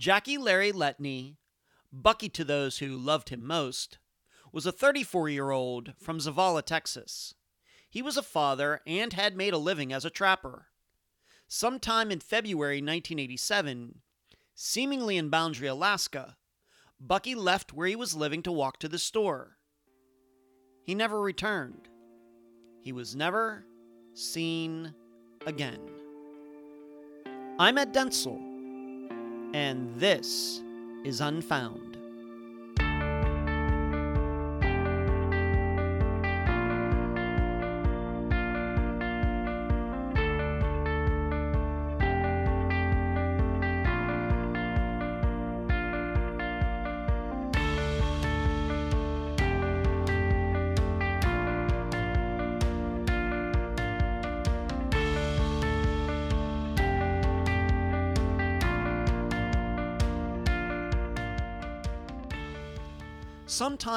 Jackie Larry Letney, Bucky to those who loved him most, was a 34 year old from Zavalla, Texas. He was a father and had made a living as a trapper. Sometime in February 1987, seemingly in Boundary, Alaska, Bucky left where he was living to walk to the store. He never returned. He was never seen again. I'm Ed Dentzel, and this is Unfound.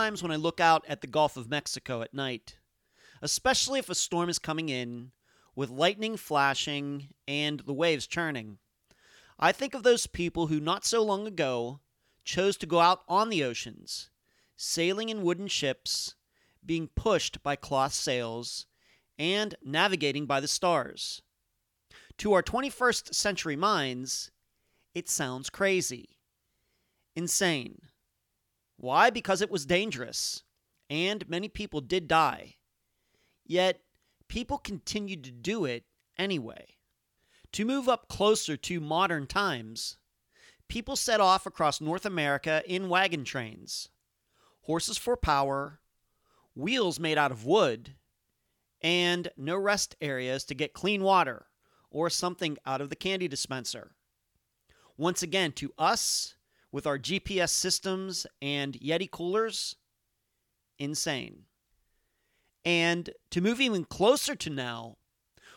Sometimes when I look out at the Gulf of Mexico at night, especially if a storm is coming in, with lightning flashing and the waves churning, I think of those people who not so long ago chose to go out on the oceans, sailing in wooden ships, being pushed by cloth sails, and navigating by the stars. To our 21st century minds, it sounds crazy, insane. Why? Because it was dangerous, and many people did die. Yet, people continued to do it anyway. To move up closer to modern times, people set off across North America in wagon trains, horses for power, wheels made out of wood, and no rest areas to get clean water or something out of the candy dispenser. Once again, to us, with our GPS systems and Yeti coolers, insane. And to move even closer to now,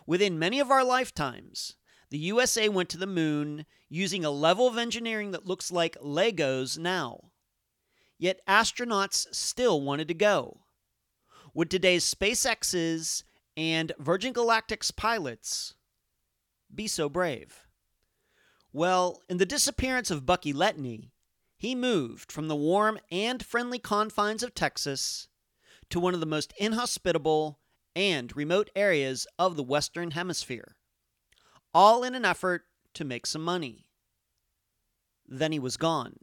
within many of our lifetimes, the USA went to the moon using a level of engineering that looks like Legos now. Yet astronauts still wanted to go. Would today's SpaceX's and Virgin Galactic's pilots be so brave? Well, in the disappearance of Bucky Letney, he moved from the warm and friendly confines of Texas to one of the most inhospitable and remote areas of the Western Hemisphere, all in an effort to make some money. Then he was gone.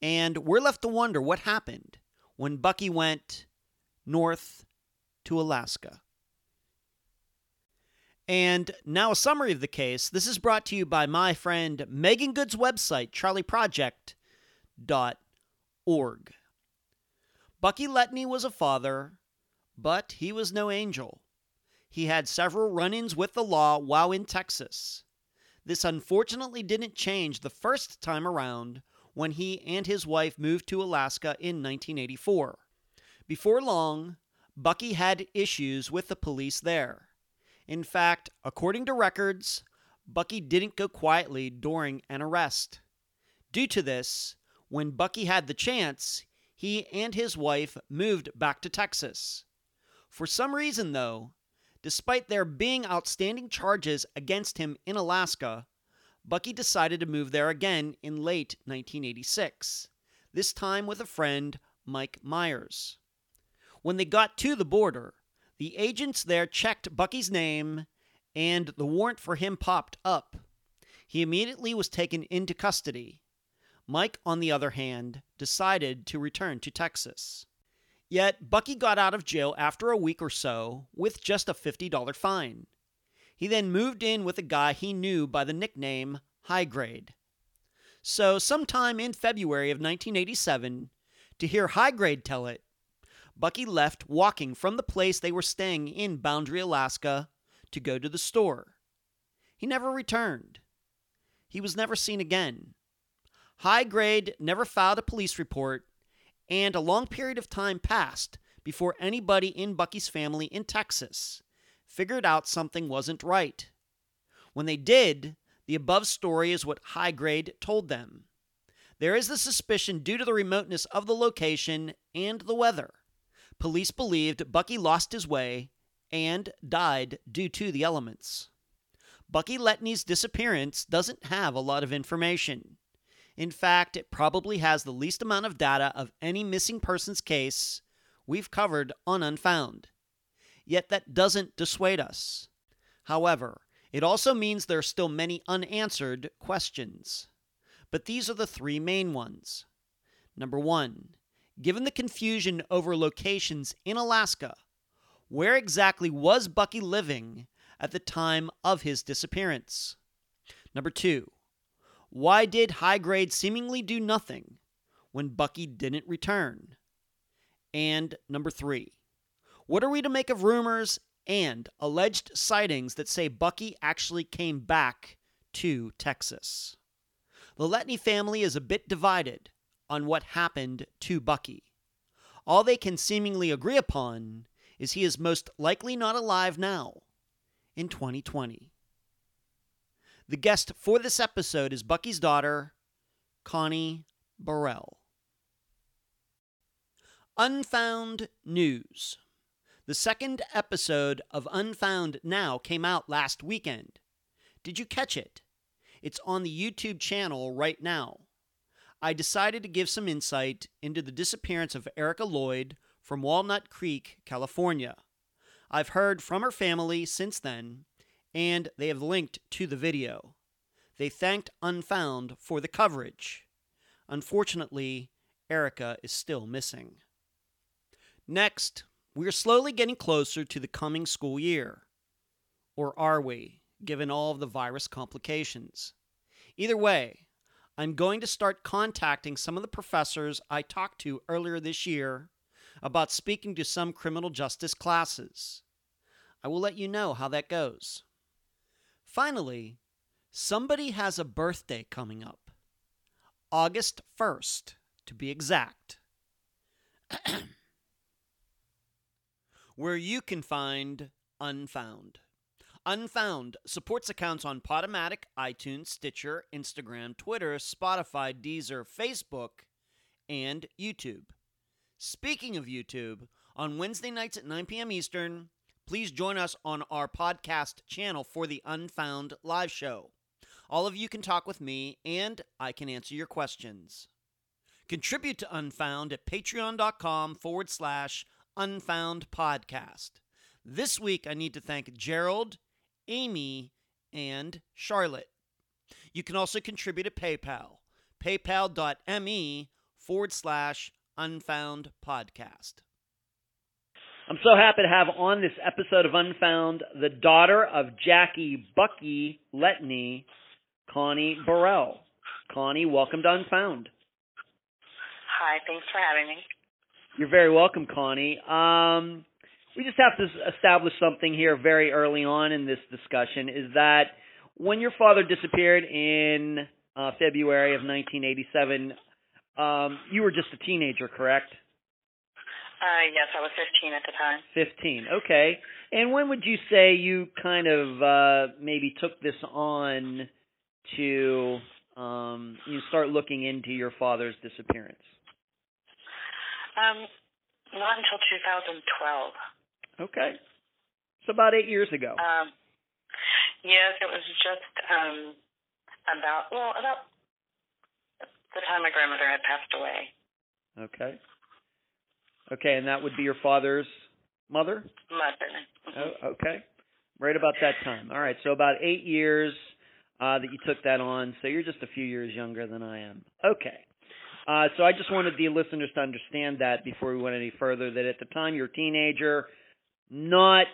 And we're left to wonder what happened when Bucky went north to Alaska. And now a summary of the case. This is brought to you by my friend Meaghan Good's website, charleyproject.org. Bucky Letney was a father, but he was no angel. He had several run ins with the law while in Texas. This unfortunately didn't change the first time around when he and his wife moved to Alaska in 1984. Before long, Bucky had issues with the police there. In fact, according to records, Bucky didn't go quietly during an arrest. Due to this, when Bucky had the chance, he and his wife moved back to Texas. For some reason, though, despite there being outstanding charges against him in Alaska, Bucky decided to move there again in late 1986, this time with a friend, Mike Myers. When they got to the border, the agents there checked Bucky's name, and the warrant for him popped up. He immediately was taken into custody. Mike, on the other hand, decided to return to Texas. Yet, Bucky got out of jail after a week or so with just a $50 fine. He then moved in with a guy he knew by the nickname High Grade. So, sometime in February of 1987, to hear High Grade tell it, Bucky left walking from the place they were staying in Boundary, Alaska, to go to the store. He never returned. He was never seen again. High Grade never filed a police report, and a long period of time passed before anybody in Bucky's family in Texas figured out something wasn't right. When they did, the above story is what High Grade told them. There is the suspicion due to the remoteness of the location and the weather. Police believed Bucky lost his way and died due to the elements. Bucky Letney's disappearance doesn't have a lot of information. In fact, it probably has the least amount of data of any missing persons case we've covered on Unfound. Yet that doesn't dissuade us. However, it also means there are still many unanswered questions. But these are the three main ones. Number one, given the confusion over locations in Alaska, where exactly was Bucky living at the time of his disappearance? Number two, why did high grade seemingly do nothing when Bucky didn't return? And number three, what are we to make of rumors and alleged sightings that say Bucky actually came back to Texas? The Letney family is a bit divided on what happened to Bucky. All they can seemingly agree upon is he is most likely not alive now in 2020. The guest for this episode is Bucky's daughter, Connie Burrell. Unfound News. The second episode of Unfound Now came out last weekend. Did you catch it? It's on the YouTube channel right now. I decided to give some insight into the disappearance of Erica Lloyd from Walnut Creek, California. I've heard from her family since then, and they have linked to the video. They thanked Unfound for the coverage. Unfortunately, Erica is still missing. Next, we are slowly getting closer to the coming school year. Or are we, given all of the virus complications? Either way, I'm going to start contacting some of the professors I talked to earlier this year about speaking to some criminal justice classes. I will let you know how that goes. Finally, somebody has a birthday coming up. August 1st, to be exact. Where you can find Unfound. Unfound supports accounts on Podomatic, iTunes, Stitcher, Instagram, Twitter, Spotify, Deezer, Facebook, and YouTube. Speaking of YouTube, on Wednesday nights at 9 p.m. Eastern, please join us on our podcast channel for the Unfound live show. All of you can talk with me, and I can answer your questions. Contribute to Unfound at patreon.com forward slash unfound podcast. This week, I need to thank Gerald Amy, and Charlotte. You can also contribute at PayPal, paypal.me forward slash unfound podcast. I'm so happy to have on this episode of Unfound the daughter of Jackie Bucky Letney, Connie Burrell. Connie, welcome to Unfound. Hi, thanks for having me. You're very welcome, Connie. Um, we just have to establish something here very early on in this discussion is that when your father disappeared in uh, February of 1987, um, you were just a teenager, correct? Uh, yes, I was 15 at the time. 15, okay. And when would you say you kind of uh, maybe took this on to um, you start looking into your father's disappearance? Um, not until 2012. Okay. So about eight years ago. Um, yes, it was just um, about well about the time my grandmother had passed away. Okay. Okay, and that would be your father's mother. Mother. Oh, okay. Right about that time. All right. So about eight years uh, that you took that on. So you're just a few years younger than I am. Okay. Uh, so I just wanted the listeners to understand that before we went any further. That at the time you're a teenager not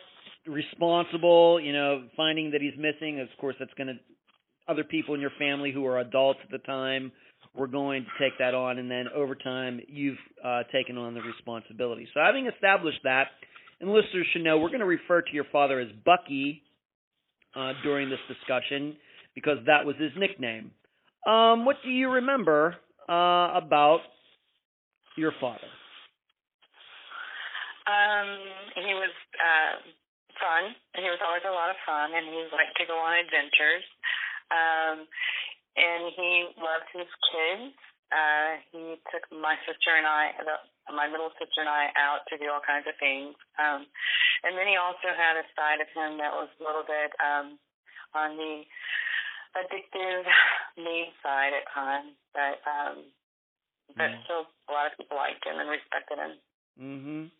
responsible, you know, finding that he's missing, of course, that's going to, other people in your family who are adults at the time were going to take that on, and then over time, you've uh, taken on the responsibility. So, having established that, and listeners should know, we're going to refer to your father as Bucky uh, during this discussion because that was his nickname. Um, what do you remember uh, about your father? Um, he was uh, fun. He was always a lot of fun, and he liked to go on adventures. Um, and he loved his kids. Uh, he took my sister and I, the, my little sister and I, out to do all kinds of things. Um, and then he also had a side of him that was a little bit um, on the addictive, mean side at times, but um, but Mm. still a lot of people liked him and respected him. Mhm.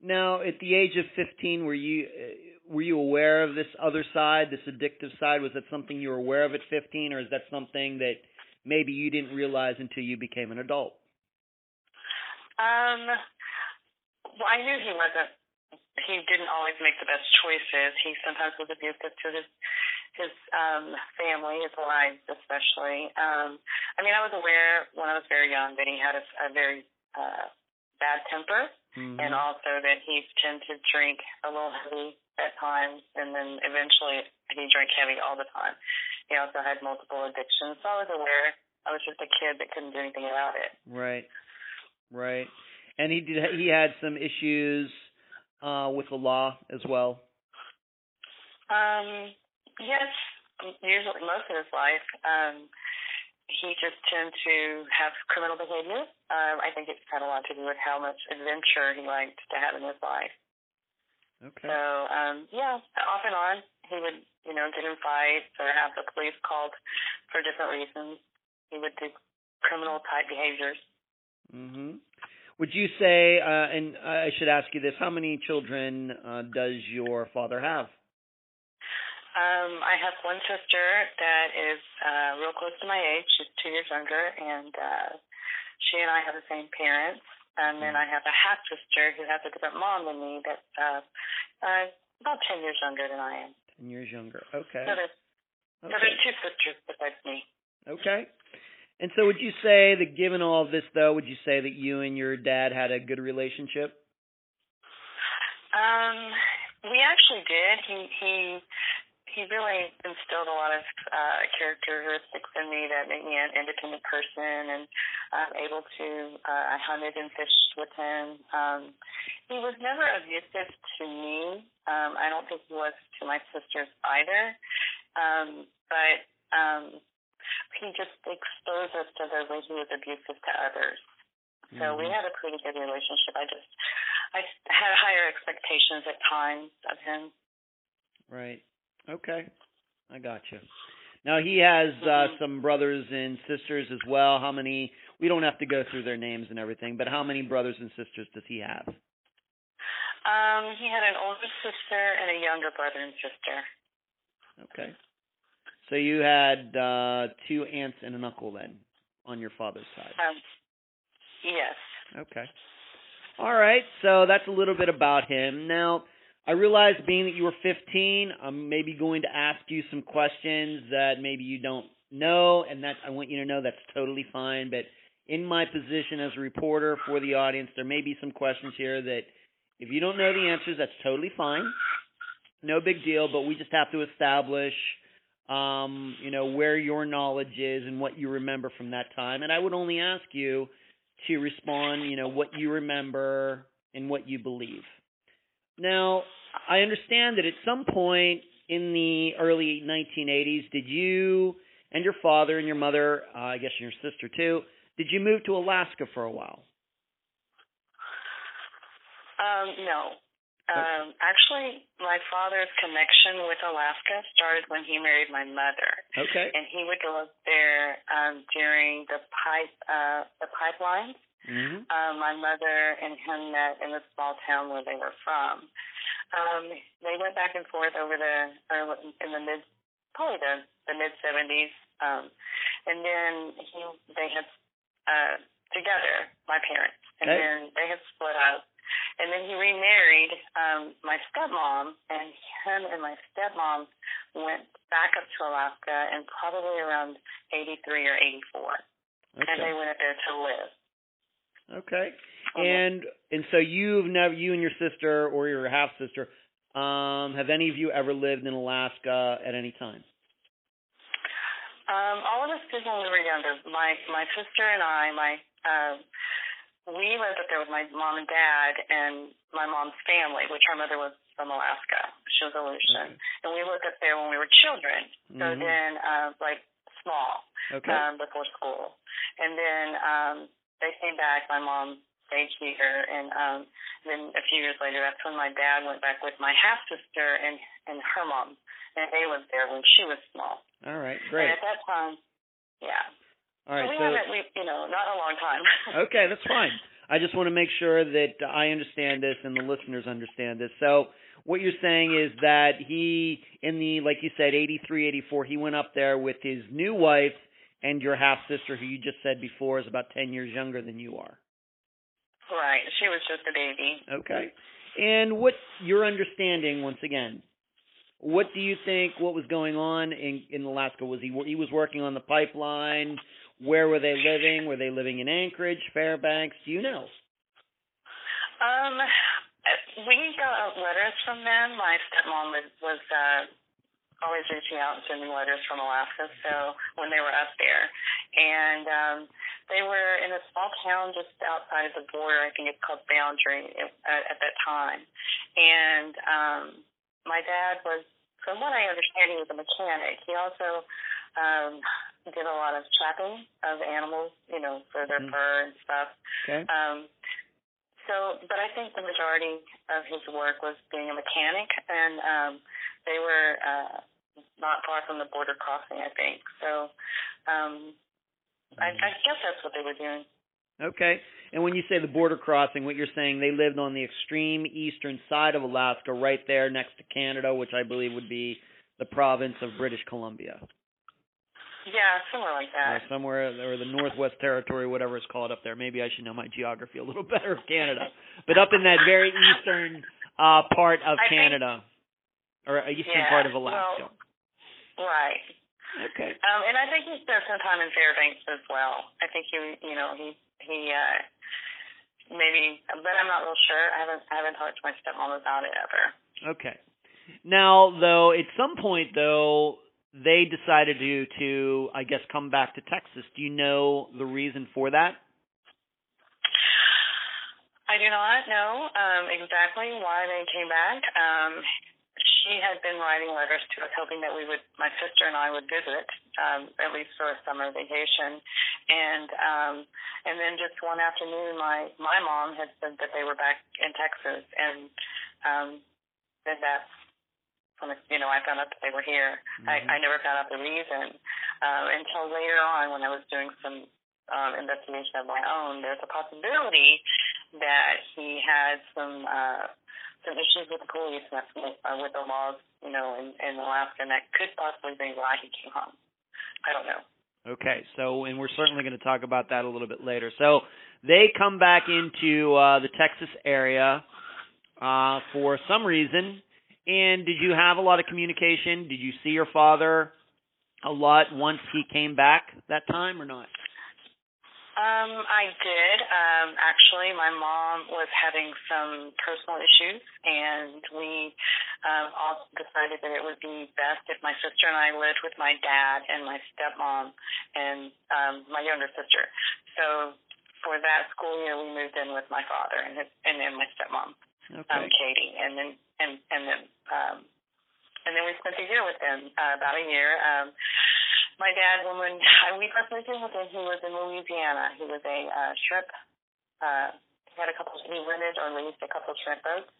Now, at the age of 15, were you uh, were you aware of this other side, this addictive side? Was that something you were aware of at 15, or is that something that maybe you didn't realize until you became an adult? Um, well, I knew he wasn't. He didn't always make the best choices. He sometimes was abusive to his his um family, his wives especially. Um, I mean, I was aware when I was very young that he had a, a very uh, bad temper, Mhm. and also that he tended to drink a little heavy at times, and then eventually he drank heavy all the time. He also had multiple addictions, so I was aware. I was just a kid that couldn't do anything about it. Right. Right. And he did he had some issues uh with the law as well. Um, yes, usually most of his life. Um, he just tended to have criminal behavior. Um, I think it's had a lot to do with how much adventure he liked to have in his life. Okay. So, um, yeah, off and on, he would, you know, get in fights or have the police called for different reasons. He would do criminal type behaviors. Mhm. Would you say uh and I should ask you this, how many children uh does your father have? Um, I have one sister that is uh, real close to my age. She's two years younger, and uh, she and I have the same parents. And then I have a half sister who has a different mom than me. That's uh, uh, about ten years younger than I am. Ten years younger. Okay. So there's, so Okay. there's two sisters besides me. Okay. And so would you say that given all of this though, would you say that you and your dad had a good relationship? Um, we actually did. He he he really instilled a lot of uh, characteristics in me that made me an independent person, and I'm able to. Uh, I hunted and fished with him. Um, he was never abusive to me. Um, I don't think he was to my sisters either. Um, but um, he just exposed us to the way he was abusive to others. So we Mhm. had a pretty good relationship. I just I had higher expectations at times of him. Right. Okay. I got you. Now he has uh some brothers and sisters as well. How many? We don't have to go through their names and everything, but how many brothers and sisters does he have? Um, he had an older sister and a younger brother and sister. Okay. So you had uh two aunts and an uncle then on your father's side. Um, yes. Okay. All right. So that's a little bit about him. Now, I realize being that you were 15, I'm maybe going to ask you some questions that maybe you don't know, and that I want you to know that's totally fine. But in my position as a reporter for the audience, there may be some questions here that if you don't know the answers, that's totally fine. No big deal, but we just have to establish um, you know, where your knowledge is and what you remember from that time. And I would only ask you to respond, you know, what you remember and what you believe. Now, I understand that at some point in the early 1980s, did you and your father and your mother, uh, I guess your sister too, did you move to Alaska for a while? Um, no. Um, actually, my father's connection with Alaska started when he married my mother, Okay. and he would go up there um, during the pipe uh, the pipelines. Mhm. Um, my mother and him met in the small town where they were from. Um, they went back and forth over the uh, in the mid probably the the mid seventies. Um, and then he they had uh, together my parents, and Okay. then they had split up. And then he remarried um, my stepmom, and him and my stepmom went back up to Alaska in probably around 83 or 84. And they went up there to live. Okay. Mhm. And and so you've never you and your sister or your half sister um have any of you ever lived in Alaska at any time? Um, all of us did when we were younger. My my sister and I, my um, we lived up there with my mom and dad and my mom's family, which her mother was from Alaska. She was Aleutian, Okay. and we lived up there when we were children. So Mhm. then, uh, like small, Okay. um, before school, and then um, they came back. My mom stayed here, and um, then a few years later, that's when my dad went back with my half sister and and her mom, and they lived there when she was small. All right, And great. at that time, yeah. All right, so we so haven't, we, you know, not a long time. okay, that's fine. I just want to make sure that I understand this and the listeners understand this. So what you're saying is that he, in the like you said, 83, 84, he went up there with his new wife and your half sister, who you just said before is about 10 years younger than you are. Right. She was just a baby. Okay. And what your understanding once again? What do you think? What was going on in in Alaska? Was he he was working on the pipeline? Where were they living? Were they living in Anchorage, Fairbanks? Do you know? Um, we got letters from them. My stepmom was, was uh, always reaching out and sending letters from Alaska. So when they were up there, and um, they were in a small town just outside of the border. I think it's called Boundary at, at that time. And um, my dad was, from what I understand, he was a mechanic. He also um, did a lot of trapping of animals, you know, for their Mhm. fur and stuff. Okay. Um, so, but I think the majority of his work was being a mechanic, and um, they were uh, not far from the border crossing, I think. So, um, I, I guess that's what they were doing. Okay. And when you say the border crossing, what you're saying they lived on the extreme eastern side of Alaska, right there next to Canada, which I believe would be the province of British Columbia, Yeah, somewhere like or that. somewhere, or the Northwest Territory, whatever it's called up there. Maybe I should know my geography a little better of Canada, but up in that very eastern uh part of I think- Canada, or uh, eastern Yeah, part of Alaska. Right. okay. Um, and I think he spent some time in Fairbanks as well. I think he, you know, he he uh, maybe, but I'm not real sure. I haven't I haven't talked to my stepmom about it ever. Okay. Now, though, at some point, though, they decided to, to I guess, come back to Texas. Do you know the reason for that? I do not know um, exactly why they came back. Um, she had been writing letters to us, hoping that we would, my sister and I would visit, um, at least for a summer vacation. And um, and then just one afternoon, my my mom had said that they were back in Texas, and um, then that's when you know I found out that they were here. Mhm. I, I never found out the reason um, until later on when I was doing some um, investigation of my own. There's a possibility that he had some uh, some issues with the police with, uh, the laws, you know, in, in Alaska, and that could possibly be why he came home. I don't know. Okay, so and we're certainly going to talk about that a little bit later. So they come back into uh, the Texas area uh, for some reason. And did you have a lot of communication? Did you see your father a lot once he came back that time or not? Um, I did. Um, actually, my mom was having some personal issues, and we um, all decided that it would be best if my sister and I lived with my dad and my stepmom and um, my younger sister. So for that school year, we moved in with my father and his, and then my stepmom, um, Katie, and then and and then um, and then we spent a year with them, uh, about a year. Um, my dad, when, when we first moved in with him, he was in Louisiana. He was a uh, shrimp. Uh, he had a couple. He rented or leased a couple shrimp boats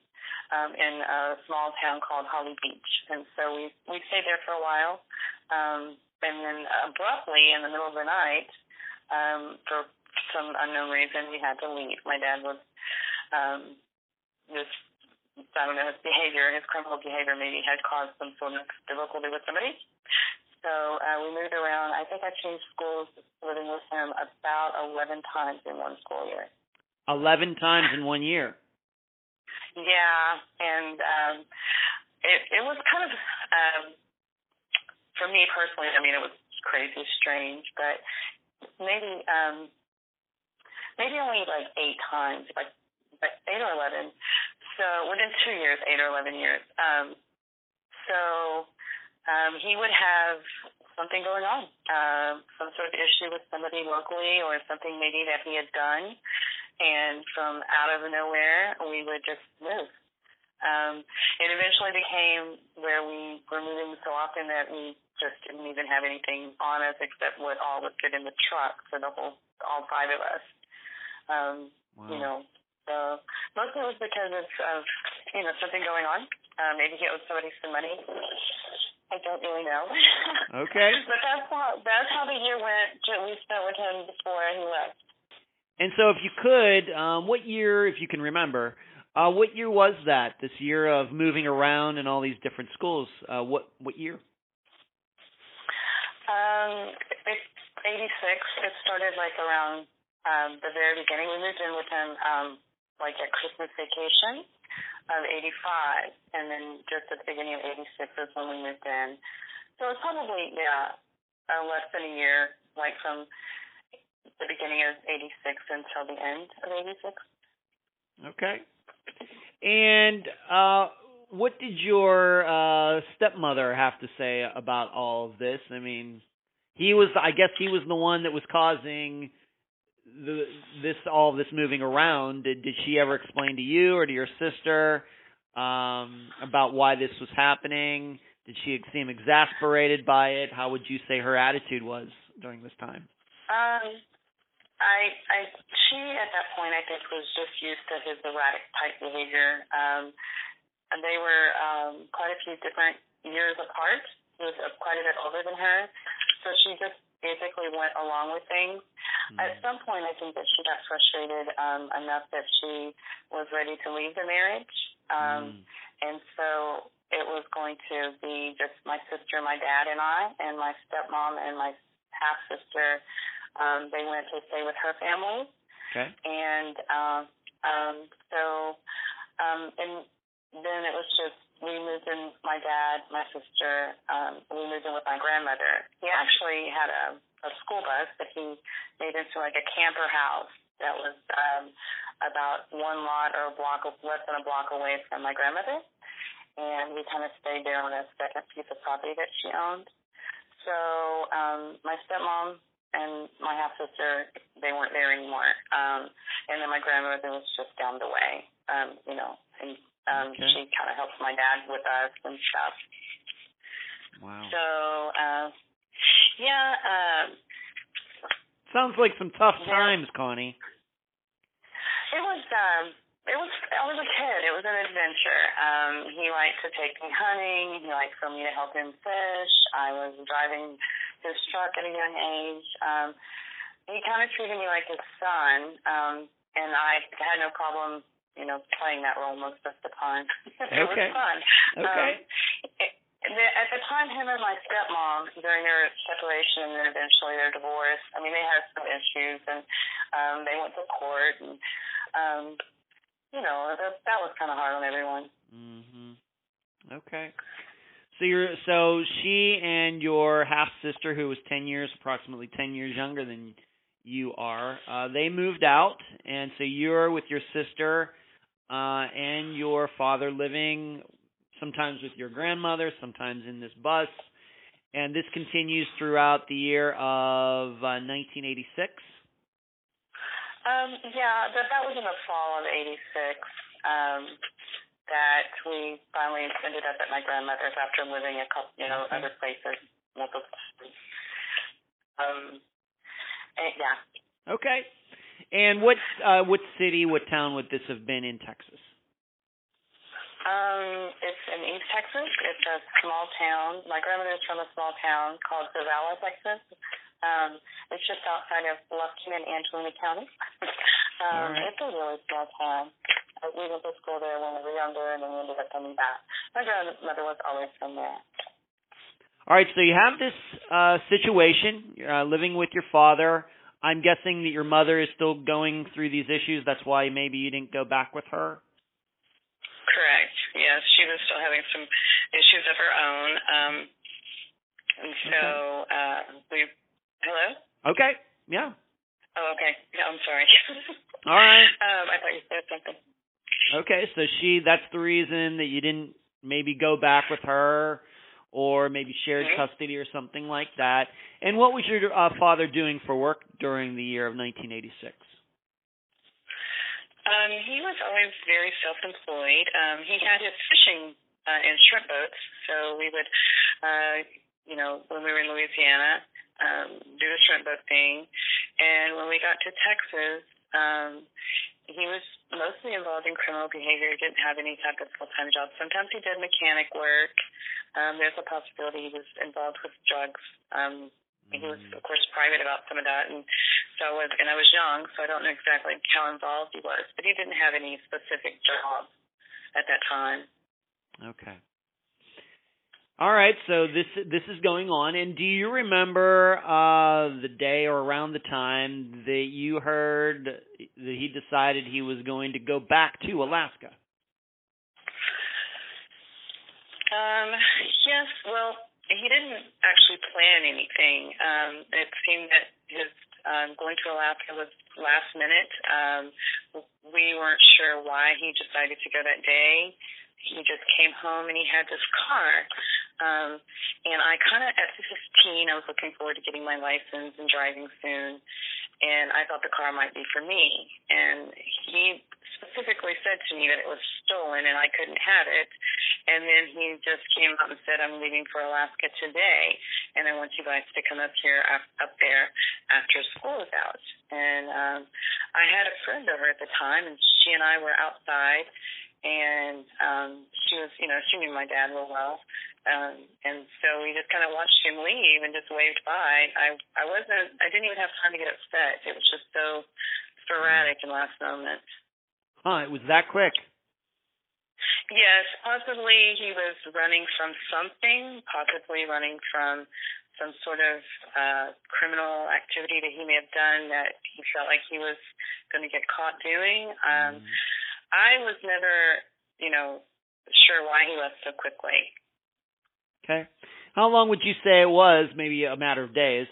um, in a small town called Holly Beach, and so we we stayed there for a while. Um, and then abruptly, in the middle of the night, um, for some unknown reason, we had to leave. My dad was um, just I don't know his behavior, his criminal behavior maybe had caused some sort of difficulty with somebody. So uh, we moved around. I think I changed schools living with him about 11 times in one school year. Eleven times in one year. Yeah, and um, it it was kind of um, for me personally. I mean, it was crazy, strange, but maybe um, maybe only like eight times, like like eight or eleven. So within two years, eight or eleven years. Um, so um, he would have something going on, uh, some sort of issue with somebody locally, or something maybe that he had done, and from out of nowhere, we would just move. Um, it eventually became where we were moving so often that we just didn't even have anything on us except what all would fit in the truck for the whole, all five of us. Um, Wow. you know, so mostly it was because of, of you know something going on. Uh, maybe he owed somebody some money, I don't really know. Okay. but that's how that's how the year went that we spent with him before he left. And so, if you could, um, what year, if you can remember, uh, what year was that? This year of moving around and all these different schools. Uh, what what year? Um, it's '86. It started like around um, the very beginning. We moved in with him um, like at Christmas vacation of '85, and then just at the beginning of '86 is when we moved in. So it's probably yeah, uh, less than a year, like from the beginning of '86 until the end of '86. Okay. And uh, what did your uh, stepmother have to say about all of this? I mean, he was, I guess, he was the one that was causing the this all this moving around. Did did she ever explain to you or to your sister um, about why this was happening? Did she seem exasperated by it? How would you say her attitude was during this time? Um, I, I, she at that point I think was just used to his erratic type behavior. Um, and they were um, quite a few different years apart. He was quite a bit older than her, so she just basically went along with things. Mm. At some point, I think that she got frustrated um, enough that she was ready to leave the marriage, um, mm. and so it was going to be just my sister, my dad, and I, and my stepmom and my half sister um, they went to stay with her family. Okay. And um, um, so, um, and then it was just we moved in. My dad, my sister, um, we moved in with my grandmother. He actually had a, a school bus that he made into like a camper house that was um, about one lot or a block of less than a block away from my grandmother. And we kind of stayed there on a second piece of property that she owned. So um, my stepmom and my half sister they weren't there anymore. Um and then my grandmother was just down the way. Um, you know, and um okay. she kinda helps my dad with us and stuff. Wow. So uh yeah, um Sounds like some tough yeah. times, Connie. It was um it was I was a kid. It was an adventure. Um, he liked to take me hunting. He liked for me to help him fish. I was driving his truck at a young age. Um, he kind of treated me like his son, um, and I had no problem, you know, playing that role most of the time. it okay. was fun. Okay. Um, it, at the time, him and my stepmom, during their separation and then eventually their divorce, I mean, they had some issues and um, they went to court and, um, you know, that, that was kind of hard on everyone. Mm-hmm. Okay. So you're so she and your half sister, who was ten years, approximately ten years younger than you are, uh, they moved out, and so you're with your sister uh, and your father living sometimes with your grandmother, sometimes in this bus, and this continues throughout the year of uh, 1986. Um, yeah, that that was in the fall of '86. Um, that we finally ended up at my grandmother's after living a couple, you know, other places. Um, and, yeah. Okay. And what uh, what city, what town would this have been in Texas? Um, it's in East Texas. It's a small town. My grandmother's from a small town called Zavalla, Texas. Um, it's just outside of Lufkin and Angelina County. um, right. It's a really small town. We went to school there when we were younger, and then we ended up coming back. My grandmother was always from there. All right, so you have this uh, situation, uh, living with your father. I'm guessing that your mother is still going through these issues. That's why maybe you didn't go back with her. Correct. Yes, she was still having some issues of her own, um, and so okay. uh, we. Hello. Okay. Yeah. Oh, okay. Yeah, I'm sorry. All right. Um, I thought you said something. Okay, so she that's the reason that you didn't maybe go back with her or maybe shared custody or something like that. And what was your uh, father doing for work during the year of 1986? Um, he was always very self-employed. Um, he had his fishing uh, and shrimp boats, so we would, uh, you know, when we were in Louisiana, um, do the shrimp boat thing. And when we got to Texas, um, he was mostly involved in criminal behavior. He didn't have any type of full time job. Sometimes he did mechanic work. Um, there's a possibility he was involved with drugs. Um, he was, of course, private about some of that, and so I was, and I was young, so I don't know exactly how involved he was. But he didn't have any specific job at that time. Okay. All right, so this this is going on, and do you remember uh, the day or around the time that you heard that he decided he was going to go back to Alaska? Um, yes, well, he didn't actually plan anything. Um, it seemed that his um, going to Alaska was last minute. Um, we weren't sure why he decided to go that day he just came home and he had this car. Um, and I kind of, at 15, I was looking forward to getting my license and driving soon. And I thought the car might be for me. And he specifically said to me that it was stolen and I couldn't have it. And then he just came up and said, I'm leaving for Alaska today. And I want you guys to come up here, up, up there after school is out. And um, I had a friend over at the time and she and I were outside and um she was you know she knew my dad real well. Um and so we just kind of watched him leave and just waved by i i wasn't i didn't even have time to get upset. It was just so sporadic and last moment. Huh it was that quick? Yes possibly he was running from something possibly running from some sort of uh criminal activity that he may have done that he felt like he was going to get caught doing. Um mm-hmm I was never, you know, sure why he left so quickly. Okay. How long would you say it was? Maybe a matter of days.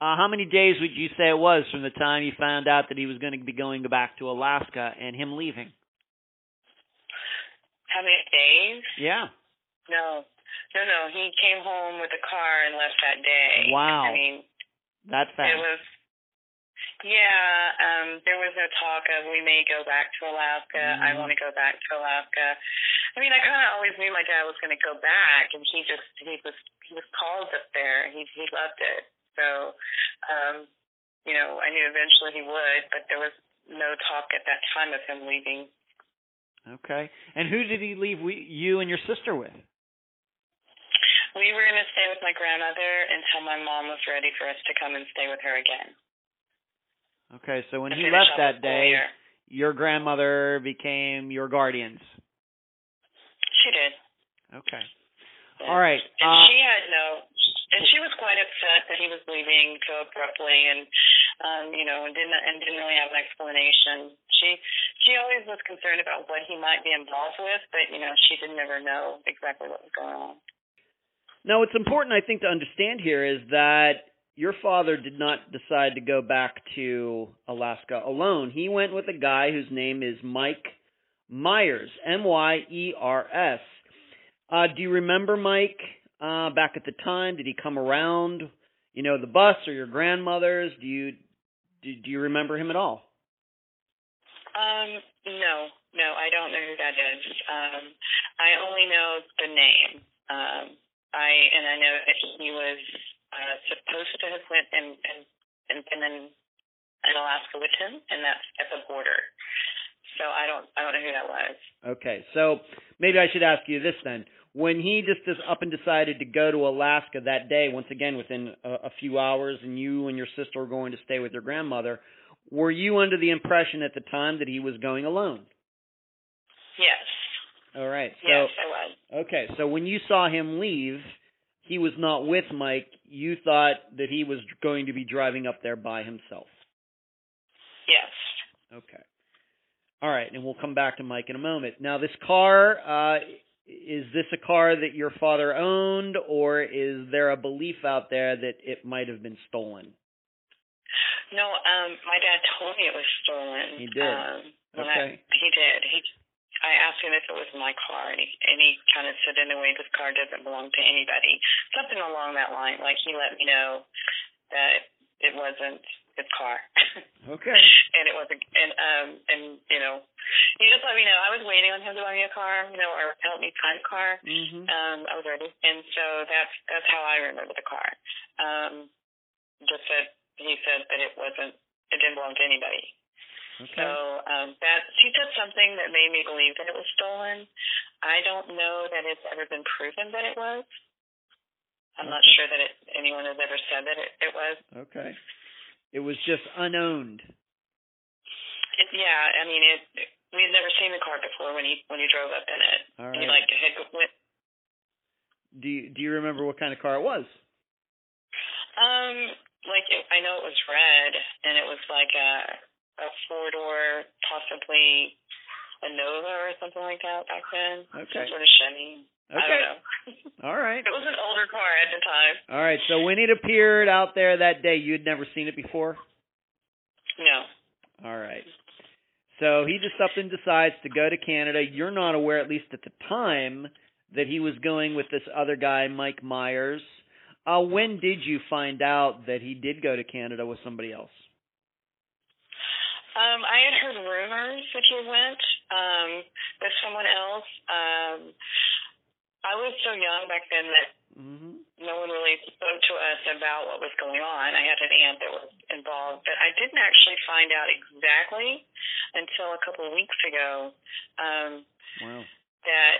Uh, how many days would you say it was from the time you found out that he was going to be going back to Alaska and him leaving? How many days? Yeah. No, no, no. He came home with a car and left that day. Wow. I mean, that's fast. It was yeah, um, there was no talk of we may go back to Alaska. Mm. I want to go back to Alaska. I mean, I kind of always knew my dad was going to go back, and he just he was he was called up there. He he loved it. So, um, you know, I knew eventually he would, but there was no talk at that time of him leaving. Okay. And who did he leave we, you and your sister with? We were going to stay with my grandmother until my mom was ready for us to come and stay with her again. Okay, so when he left that day, your grandmother became your guardians. She did. Okay. All right. And uh, she had no, and she was quite upset that he was leaving so abruptly, and um, you know, and didn't and didn't really have an explanation. She she always was concerned about what he might be involved with, but you know, she didn't ever know exactly what was going on. Now, what's important, I think, to understand here is that your father did not decide to go back to Alaska alone. He went with a guy whose name is Mike Myers, M Y E R S. Uh, do you remember Mike uh, back at the time? Did he come around, you know, the bus or your grandmother's? Do you do, do you remember him at all? Um, no, no, I don't know who that is. Um, I only know the name. Um, I and I know that he was uh, supposed to have went and and and been in, in Alaska with him, and that's at the border. So I don't I don't know who that was. Okay, so maybe I should ask you this then. When he just just up and decided to go to Alaska that day, once again within a, a few hours, and you and your sister were going to stay with your grandmother, were you under the impression at the time that he was going alone? Yes. All right. So, yes, I was. Okay, so when you saw him leave, he was not with Mike, you thought that he was going to be driving up there by himself. Yes. Okay. All right, and we'll come back to Mike in a moment. Now, this car, uh, is this a car that your father owned, or is there a belief out there that it might have been stolen? No, um, my dad told me it was stolen. He did. Um, okay. I, he did. He I asked him if it was my car, and he, and he kind of said, in a way, this car doesn't belong to anybody. Something along that line. Like he let me know that it wasn't his car. Okay. and it wasn't, and um, and you know, he just let me know. I was waiting on him to buy me a car, you know, or help me find a car. Mm-hmm. Um, I was ready, and so that's that's how I remember the car. Um, just that he said that it wasn't, it didn't belong to anybody. Okay. So um, that she said something that made me believe that it was stolen. I don't know that it's ever been proven that it was. I'm not sure that it, anyone has ever said that it, it was. Okay. It was just unowned. It, yeah, I mean it. We had never seen the car before when he when he drove up in it. All And he right. like had went. Do you, do you remember what kind of car it was? Um, like it, I know it was red, and it was like a a four door, possibly a Nova or something like that back then. Okay. Some sort of Chevy. I Okay. don't know. All right. It was an older car at the time. All right. So when it appeared out there that day, you'd never seen it before? No. All right. So he just up and decides to go to Canada. You're not aware, at least at the time, that he was going with this other guy, Mike Myers. Uh, when did you find out that he did go to Canada with somebody else? Um, I had heard rumors that he went um, with someone else. Um, I was so young back then that Mm-hmm. no one really spoke to us about what was going on. I had an aunt that was involved, but I didn't actually find out exactly until a couple of weeks ago um, Wow. that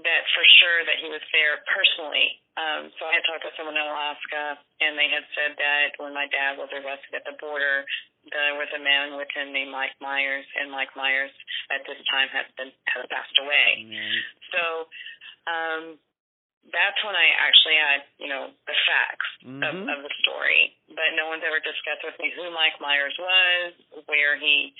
that for sure that he was there personally. Um, so I had talked to someone in Alaska, and they had said that when my dad was arrested at the border, there was a man with him named Mike Myers, and Mike Myers at this time had been had passed away. Right. So um, that's when I actually had, you know, the facts Mhm. of, of the story. But no one's ever discussed with me who Mike Myers was, where he.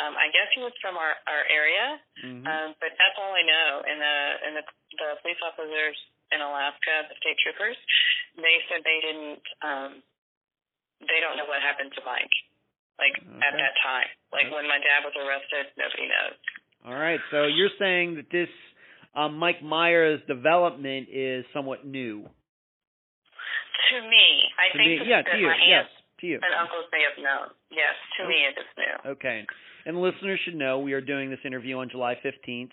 Um, I guess he was from our our area, Mhm. um, but that's all I know. And the and the, the police officers in Alaska, the state troopers, they said they didn't. Um, they don't know what happened to Mike, like at that time. Like Okay. when my dad was arrested, nobody knows. All right. So you're saying that this uh, Mike Myers development is somewhat new. To me, I To think me, yeah, that to you, my yes, to you. and uncles may have known. Yes, to me it is new. Okay. And listeners should know we are doing this interview on July 15th,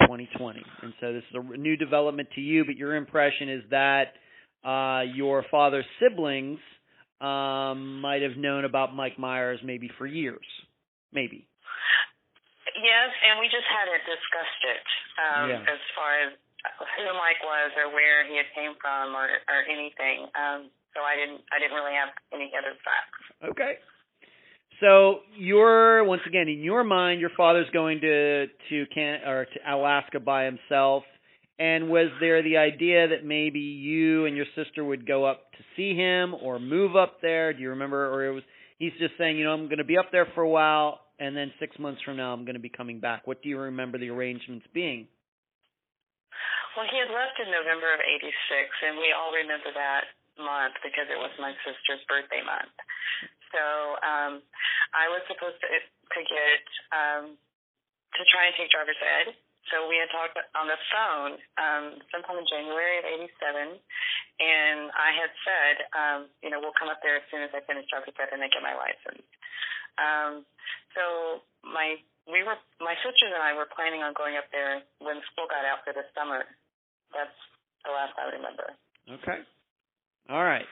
2020. And so this is a new development to you, but your impression is that uh, your father's siblings um, might have known about Mike Myers maybe for years. Maybe. Yes, and we just hadn't discussed it um, Yeah. as far as who Mike was or where he had came from or, or anything. Um, so I didn't I didn't really have any other facts. Okay. So you're once again in your mind, your father's going to to Can or to Alaska by himself. And was there the idea that maybe you and your sister would go up to see him or move up there? Do you remember? Or it was he's just saying, you know, I'm going to be up there for a while, and then six months from now, I'm going to be coming back. What do you remember the arrangements being? Well, he had left in November of '86, and we all remember that month because it was my sister's birthday month. So um, I was supposed to to get um, to try and take driver's ed. So we had talked on the phone um, sometime in January of '87, and I had said, um, you know, we'll come up there as soon as I finish driver's ed and I get my license. Um, so my we were my sisters and I were planning on going up there when school got out for the summer. That's the last I remember. Okay. All right.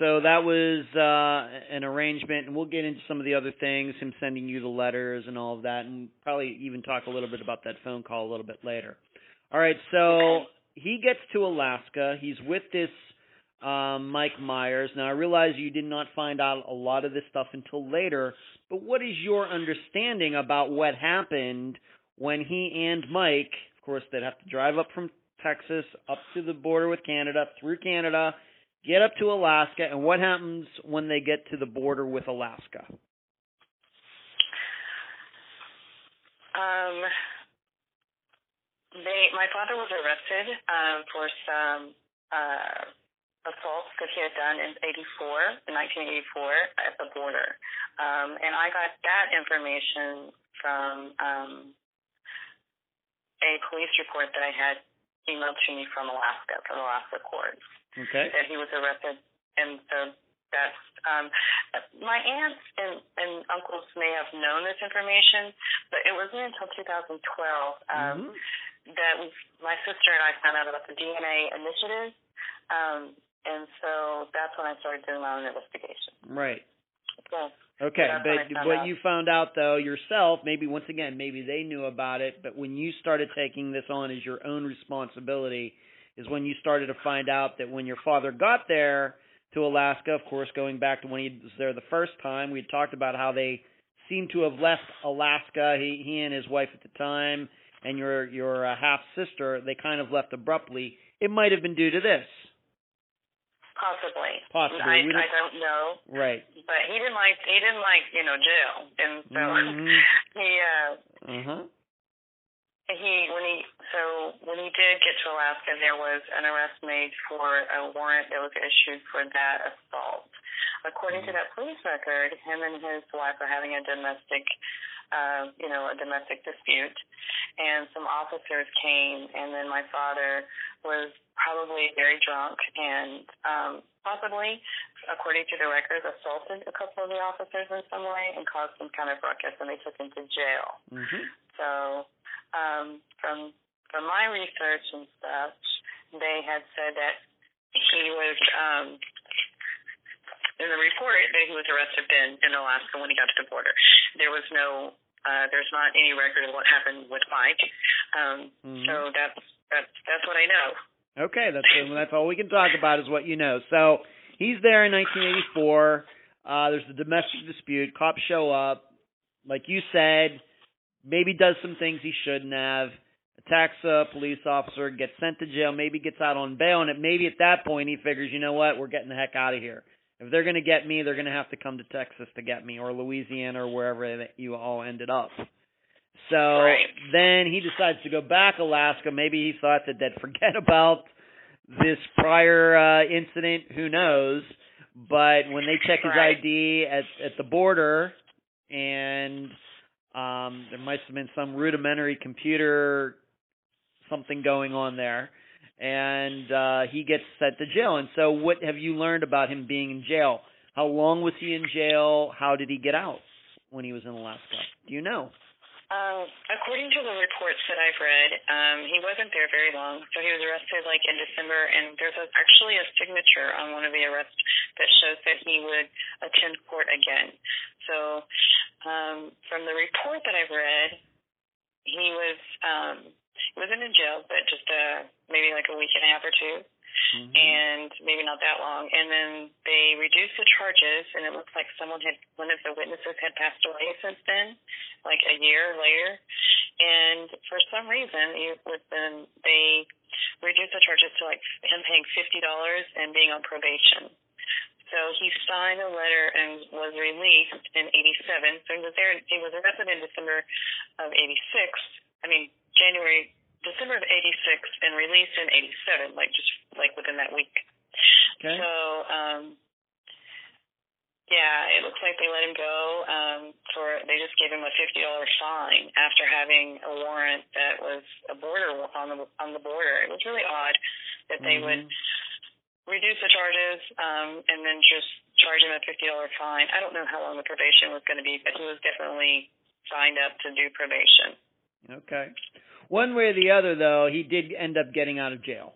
So that was uh, an arrangement, and we'll get into some of the other things, him sending you the letters and all of that, and probably even talk a little bit about that phone call a little bit later. All right. So he gets to Alaska. He's with this um, Mike Myers. Now I realize you did not find out a lot of this stuff until later, but what is your understanding about what happened when he and Mike, of course, they'd have to drive up from Texas up to the border with Canada, through Canada, get up to Alaska, and what happens when they get to the border with Alaska? Um, they, my father was arrested um, for some uh, assaults that he had done in '84, in 1984, at the border, um, and I got that information from um, a police report that I had emailed to me from Alaska, from Alaska courts Okay. that he was arrested, and so that's um, my aunts and, and uncles may have known this information, but it wasn't until 2012 um, Mhm. that we, my sister and I found out about the DNA initiative, um, and so that's when I started doing my own investigation. Right. Okay, but what you found out though yourself, maybe once again, maybe they knew about it, but when you started taking this on as your own responsibility, is when you started to find out that when your father got there to Alaska, of course, going back to when he was there the first time, we talked about how they seemed to have left Alaska. He he and his wife at the time, and your your uh, half sister, they kind of left abruptly. It might have been due to this, Possibly. Possibly. I, don't- I don't know, right? but he didn't like he didn't like you know jail, and so Mhm. he uh Uh huh. he when he so when he did get to Alaska, there was an arrest made for a warrant that was issued for that assault. According to that police record, him and his wife are having a domestic, uh, you know, a domestic dispute, and some officers came, and then my father was probably very drunk and um, possibly, according to the records, assaulted a couple of the officers in some way and caused some kind of ruckus, and they took him to jail. Mhm. So um, from from my research and stuff, they had said that he was um, in the report that he was arrested in in Alaska when he got to the border. There was no. Uh, there's not any record of what happened with Mike, um, Mhm. so that's that's that's what I know. Okay, that's that's all we can talk about is what you know. So he's there in 1984. Uh, there's a domestic dispute. Cops show up, like you said. Maybe does some things he shouldn't have. Attacks a police officer, gets sent to jail. Maybe gets out on bail, and it, maybe at that point he figures, you know what, we're getting the heck out of here. If they're going to get me, they're going to have to come to Texas to get me, or Louisiana, or wherever that you all ended up. So Right. then he decides to go back Alaska. Maybe he thought that they'd forget about this prior uh, incident. Who knows? But when they check his Right. ID at at the border, and um, there must have been some rudimentary computer something going on there, and uh, he gets sent to jail. And so, what have you learned about him being in jail? How long was he in jail? How did he get out when he was in Alaska? Do you know? Um, according to the reports that I've read, um, he wasn't there very long. So he was arrested like in December, and there's a, actually a signature on one of the arrests that shows that he would attend court again. So um, from the report that I've read, he was um, wasn't in jail, but just uh, maybe like a week and a half or two Mhm. and maybe not that long. And then they reduced the charges, and it looks like someone had one of the witnesses had passed away since then, like a year later. And for some reason, it was then they reduced the charges to like him paying fifty dollars and being on probation. So he signed a letter and was released in '87. So he was there. He was arrested in December of '86. I mean January December of '86 and released in '87, like just like within that week. Okay. So, um, yeah, it looks like they let him go. Um, for they just gave him a fifty dollar fine after having a warrant that was a border on the on the border. It was really odd that they would Mhm. reduce the charges um, and then just charge him a fifty dollar fine. I don't know how long the probation was going to be, but he was definitely signed up to do probation. Okay. One way or the other, though, he did end up getting out of jail.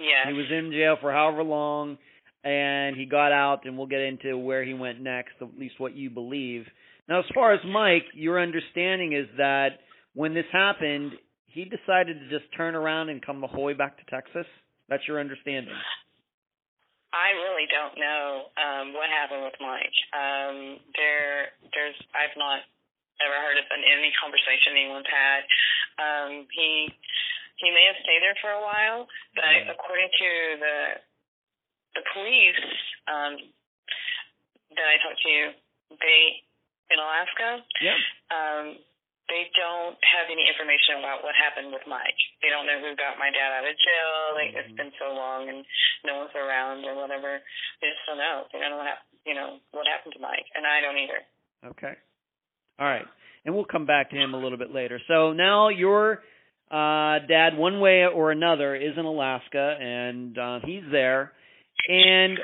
Yes. He was in jail for however long, and he got out, and we'll get into where he went next, at least what you believe. Now, as far as Mike, your understanding is that when this happened, he decided to just turn around and come the whole way back to Texas. That's your understanding. I really don't know um, what happened with Mike. Um, there, there's, I've not ever heard of an, any conversation anyone's had. Um, he, he may have stayed there for a while, but according to the, the police um, that I talked to, they in Alaska, Yeah. um, they don't have any information about what happened with Mike. They don't know who got my dad out of jail. Like it's Mhm. been so long and no one's around or whatever. They just don't know. They don't know what hap- you know what happened to Mike, and I don't either. Okay. All right. And we'll come back to him a little bit later. So now your uh, dad, one way or another, is in Alaska, and uh, he's there. And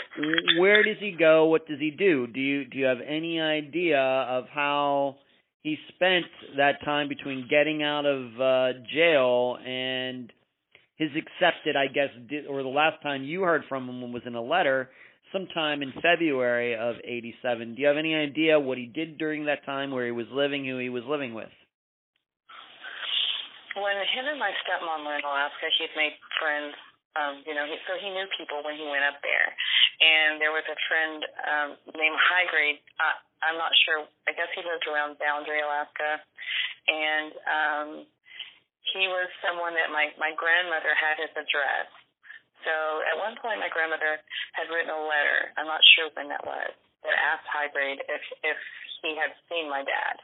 where does he go? What does he do? Do you do you have any idea of how he spent that time between getting out of uh, jail and his accepted, I guess, or the last time you heard from him was in a letter sometime in February of 87. Do you have any idea what he did during that time, where he was living, who he was living with? When him and my stepmom were in Alaska, he'd made friends. Um, you know, he, so he knew people when he went up there. And there was a friend um, named Highgrade. Uh, I'm not sure. I guess he lived around Boundary, Alaska. And um, he was someone that my my grandmother had his address. So at one point, my grandmother had written a letter. I'm not sure when that was. That asked Highgrade if if he had seen my dad,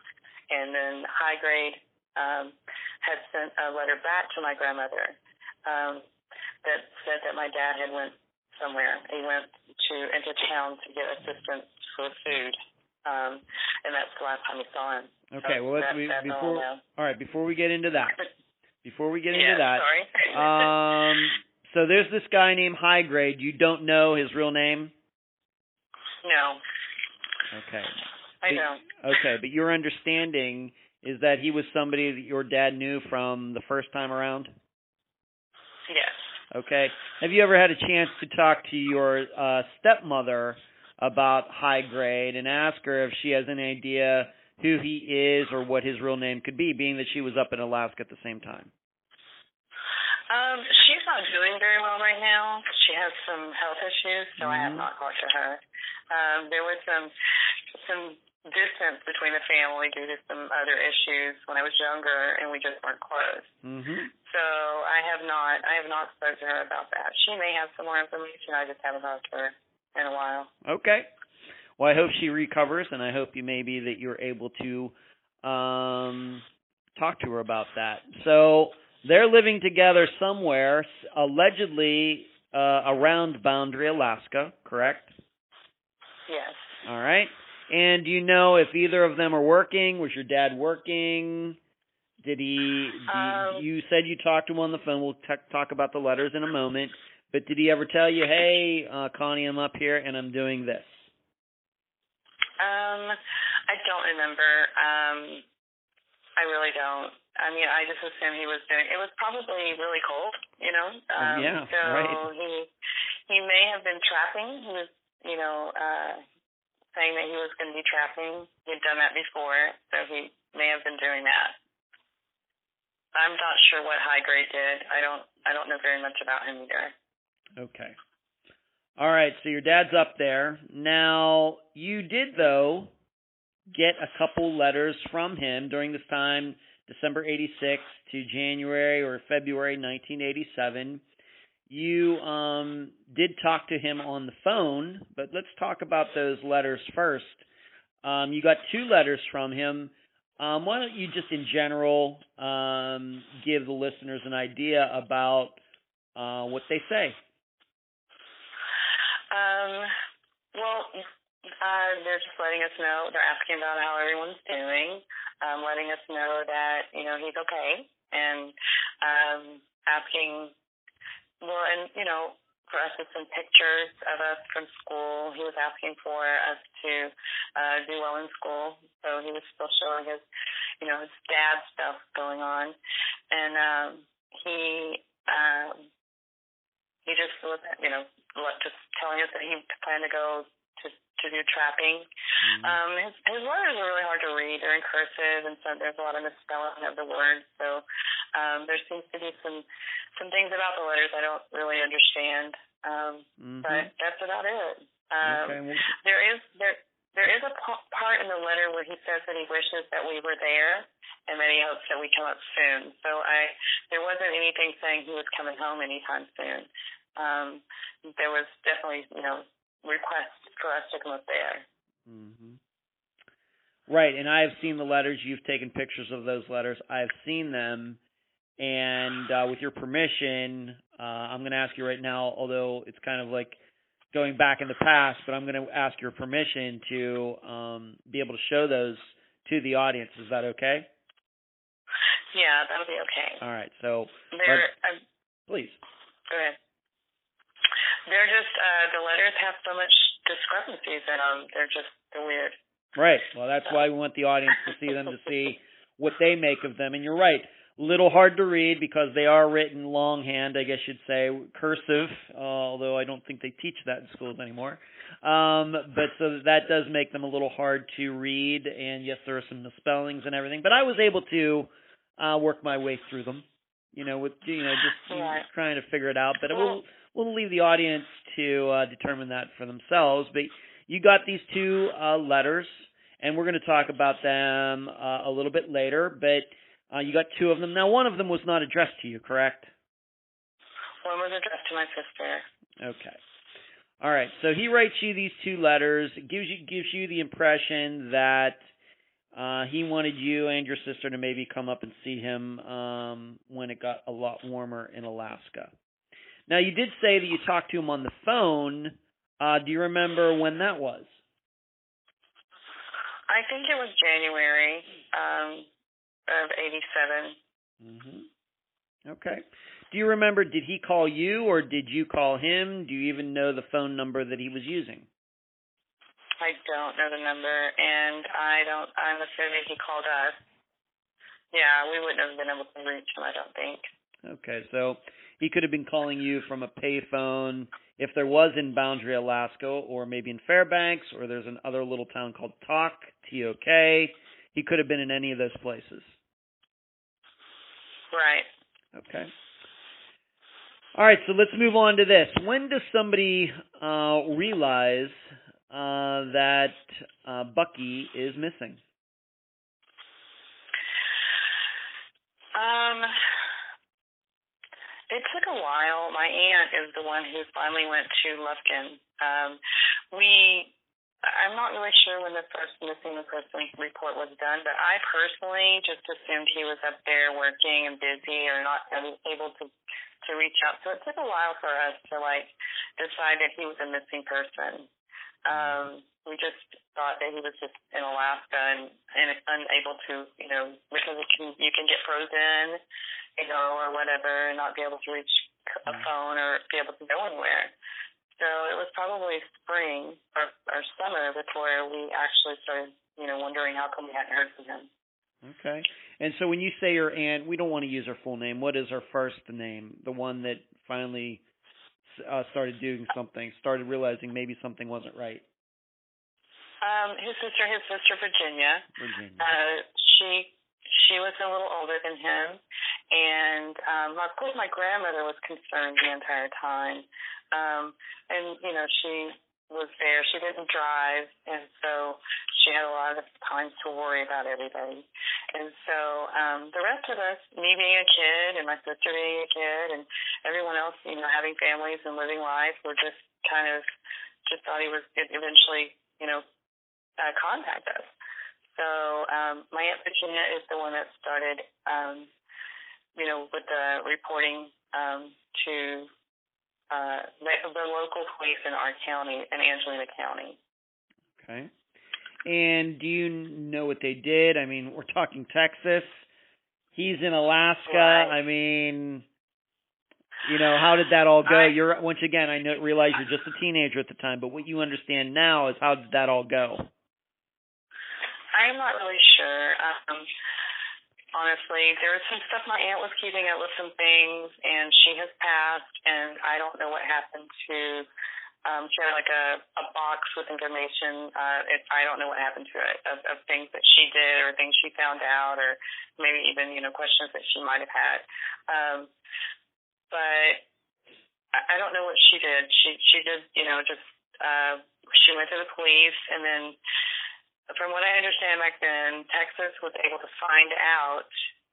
and then Highgrade um, had sent a letter back to my grandmother um, that said that my dad had went somewhere. He went to into town to get assistance for food, um, and that's the last time we saw him. Okay, so well let's that, that's before all, all right before we get into that. Before we get into yeah, that, sorry. um, so there's this guy named High Grade. You don't know his real name? no, Okay. I Be- don't. Okay, but your understanding is that he was somebody that your dad knew from the first time around? Yes. Okay. Have you ever had a chance to talk to your uh stepmother about High Grade and ask her if she has any idea who he is or what his real name could be, being that she was up in Alaska at the same time? Um, she's not doing very well right now. She has some health issues, so I have Mhm. not talked to her. Um, there was some some distance between the family due to some other issues when I was younger, and we just weren't close. Mhm. So I have not I have not spoken to her about that. She may have some more information. I just haven't talked to her in a while. Okay. Well, I hope she recovers, and I hope you maybe that you're able to um, talk to her about that. So they're living together somewhere, allegedly uh, around Boundary, Alaska. Correct? Yes. All right. And do you know if either of them are working? Was your dad working? Did he? Um, you, you said you talked to him on the phone. We'll t- talk about the letters in a moment. But did he ever tell you, "Hey, uh, Connie, I'm up here and I'm doing this"? Um, I don't remember. Um, I really don't. I mean, I just assumed he was doing. It was probably really cold, you know. Um, yeah, So right. he he may have been trapping. He was, you know, uh, saying that he was going to be trapping. He'd done that before, so he may have been doing that. I'm not sure what high grade did. I don't. I don't know very much about him either. Okay. All right, so your dad's up there. Now, you did though get a couple letters from him during this time, December 86 to January or February 1987. You um did talk to him on the phone, but let's talk about those letters first. Um you got two letters from him. Um why don't you just in general um give the listeners an idea about uh what they say? Um, well, uh, they're just letting us know. They're asking about how everyone's doing, um, letting us know that you know he's okay, and um, asking. Well, and you know, for us with some pictures of us from school. He was asking for us to uh, do well in school, so he was still showing his, you know, his dad stuff going on, and um, he. Um, he just was, you know, just telling us that he planned to go to to do trapping. Mhm. Um, his his letters are really hard to read. They're in cursive, and so there's a lot of misspelling of the words. So um, there seems to be some some things about the letters I don't really understand. Um, Mhm. but that's about it. Um, okay. Well, there is there there is a p- part in the letter where he says that he wishes that we were there and that he hopes that we come up soon. So I there wasn't anything saying he was coming home anytime soon. Um, there was definitely you know requests for us to come up there. hmm Right, and I have seen the letters. You've taken pictures of those letters. I've seen them, and uh, with your permission, uh, I'm going to ask you right now. Although it's kind of like going back in the past, but I'm going to ask your permission to um, be able to show those to the audience. Is that okay? Yeah, that'll be okay. All right. So They're uh, please. go ahead. They're just uh, the letters have so much discrepancies in them. They're just they're weird. Right. Well, that's why we want the audience to see them to see what they make of them. And you're right. little hard to read because they are written longhand, I guess you'd say, cursive, uh, although I don't think they teach that in schools anymore. Um, but so that does make them a little hard to read, and yes, there are some misspellings and everything. But I was able to uh, work my way through them, you know, with you know just Right. trying to figure it out. But we'll we'll leave the audience to uh, determine that for themselves. But you got these two uh, letters, and we're going to talk about them uh, a little bit later. But uh, you got two of them. Now, one of them was not addressed to you, correct? One was addressed to my sister. Okay. All right. So he writes you these two letters. Gives you gives you the impression that uh, he wanted you and your sister to maybe come up and see him um, when it got a lot warmer in Alaska. Now you did say that you talked to him on the phone. Uh, do you remember when that was? I think it was January um, of '87. Mm-hmm. Okay. Do you remember? Did he call you or did you call him? Do you even know the phone number that he was using? I don't know the number, and I don't. I'm assuming he called us. Yeah, we wouldn't have been able to reach him. I don't think. Okay, so he could have been calling you from a payphone if there was in Boundary, Alaska, or maybe in Fairbanks, or there's another little town called Tok, T-O-K. He could have been in any of those places. Right. Okay. All right, so let's move on to this. When does somebody uh, realize uh, that uh, Bucky is missing? Um, it took a while. My aunt is the one who finally went to Lufkin. Um, we, I'm not really sure when the first missing person report was done, but I personally just assumed he was up there working and busy or not able to to reach out. So it took a while for us to like decide that he was a missing person. Um, we just thought that he was just in Alaska and, and unable to, you know, because it can, you can get frozen, you know, or whatever, and not be able to reach a phone or be able to go anywhere. So it was probably spring or, or summer before we actually started, you know, wondering how come we hadn't heard from him. Okay. And so when you say your aunt, we don't want to use her full name. What is her first name? The one that finally uh, started doing something, started realizing maybe something wasn't right. Um, his sister, his sister Virginia. Virginia. Uh, she she was a little older than him, and um, of course my grandmother was concerned the entire time. Um, and you know she was there. She didn't drive, and so she had a lot of time to worry about everybody. And so um, the rest of us, me being a kid and my sister being a kid, and everyone else, you know, having families and living life, were just kind of just thought he was going to eventually, you know, uh, contact us. So um, my aunt Virginia is the one that started, um, you know, with the reporting um, to uh, the, the local police in our county, in Angelina County. Okay. And do you know what they did? I mean, we're talking Texas. He's in Alaska. Right. I mean, you know, how did that all go? I- you're once again, I know, realize you're just a teenager at the time, but what you understand now is how did that all go? I'm not really sure. Um, honestly, there was some stuff my aunt was keeping up with some things, and she has passed, and I don't know what happened to. Um, she had like a, a box with information. Uh, it, I don't know what happened to it of, of things that she did or things she found out, or maybe even you know questions that she might have had. Um, but I, I don't know what she did. She she did you know just uh, she went to the police, and then from what I understand back then, Texas was able to find out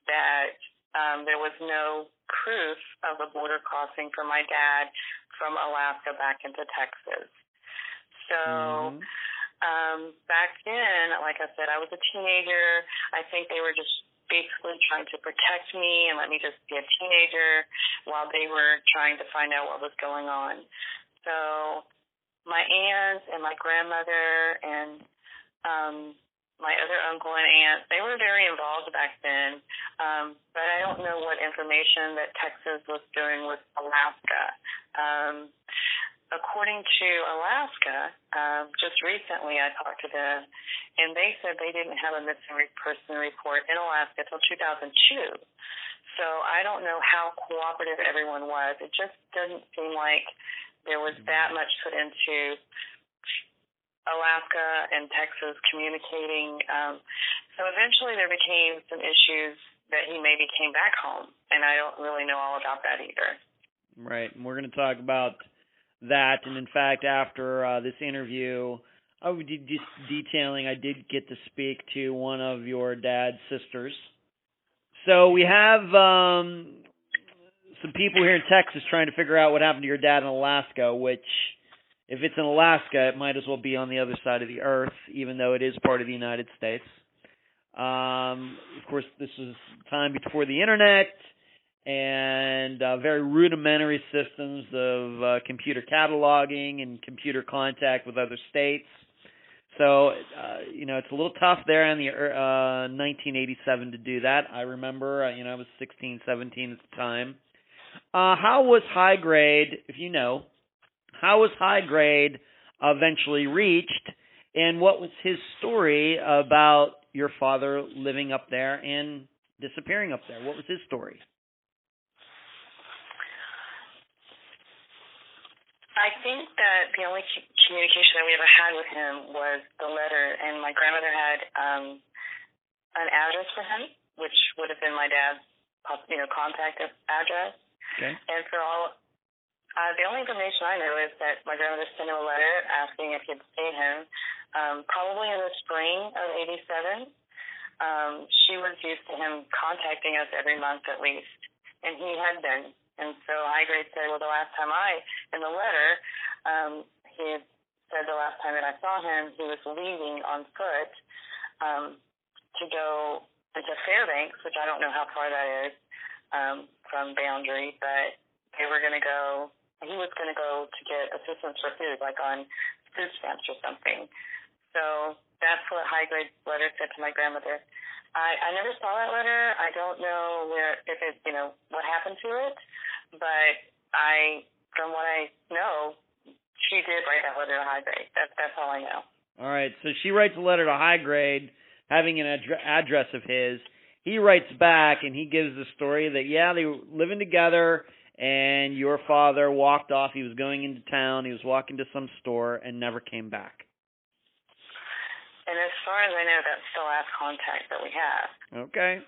that um, there was no proof of a border crossing for my dad from Alaska back into Texas. So Mhm. um, back then, like I said, I was a teenager. I think they were just basically trying to protect me and let me just be a teenager while they were trying to find out what was going on. So my aunt and my grandmother and um, my other uncle and aunt, they were very involved back then. Um, but I don't know what information that Texas was doing with Alaska. Um, according to Alaska, um, just recently I talked to them, and they said they didn't have a missing person report in Alaska until 2002. So I don't know how cooperative everyone was. It just doesn't seem like there was that much put into Alaska and Texas communicating. Um, so eventually there became some issues that he maybe came back home, and I don't really know all about that either. Right, and we're going to talk about that. And in fact, after uh, this interview, I would be detailing. I did get to speak to one of your dad's sisters. So we have um, some people here in Texas trying to figure out what happened to your dad in Alaska, which if it's in Alaska, it might as well be on the other side of the earth, even though it is part of the United States. Um, of course, this was time before the internet and uh, very rudimentary systems of uh, computer cataloging and computer contact with other states. So, uh, you know, it's a little tough there in the uh, 1987 to do that. I remember, uh, you know, I was 16, 17 at the time. Uh, how was high grade, if you know, how was high grade eventually reached, and what was his story about your father living up there and disappearing up there? What was his story? I think that the only communication that we ever had with him was the letter, and my grandmother had um, an address for him, which would have been my dad's, you know, contact address. Okay. And for all uh, the only information I know is that my grandmother sent him a letter asking if he'd seen him, um, probably in the spring of '87. Um, she was used to him contacting us every month at least, and he had been. And so High Grade said, well, the last time I, in the letter, um, he had said the last time that I saw him, he was leaving on foot um, to go into Fairbanks, which I don't know how far that is um, from Boundary, but they were going to go he was going to go to get assistance for food, like on food stamps or something. So that's what high grade letter said to my grandmother. I, I never saw that letter. I don't know where if it you know what happened to it, but I from what I know, she did write that letter to high grade. That's that's all I know. All right, so she writes a letter to high grade, having an ad- address of his. He writes back and he gives the story that yeah they were living together and your father walked off. He was going into town. He was walking to some store and never came back. And as far as I know, that's the last contact that we have. Okay.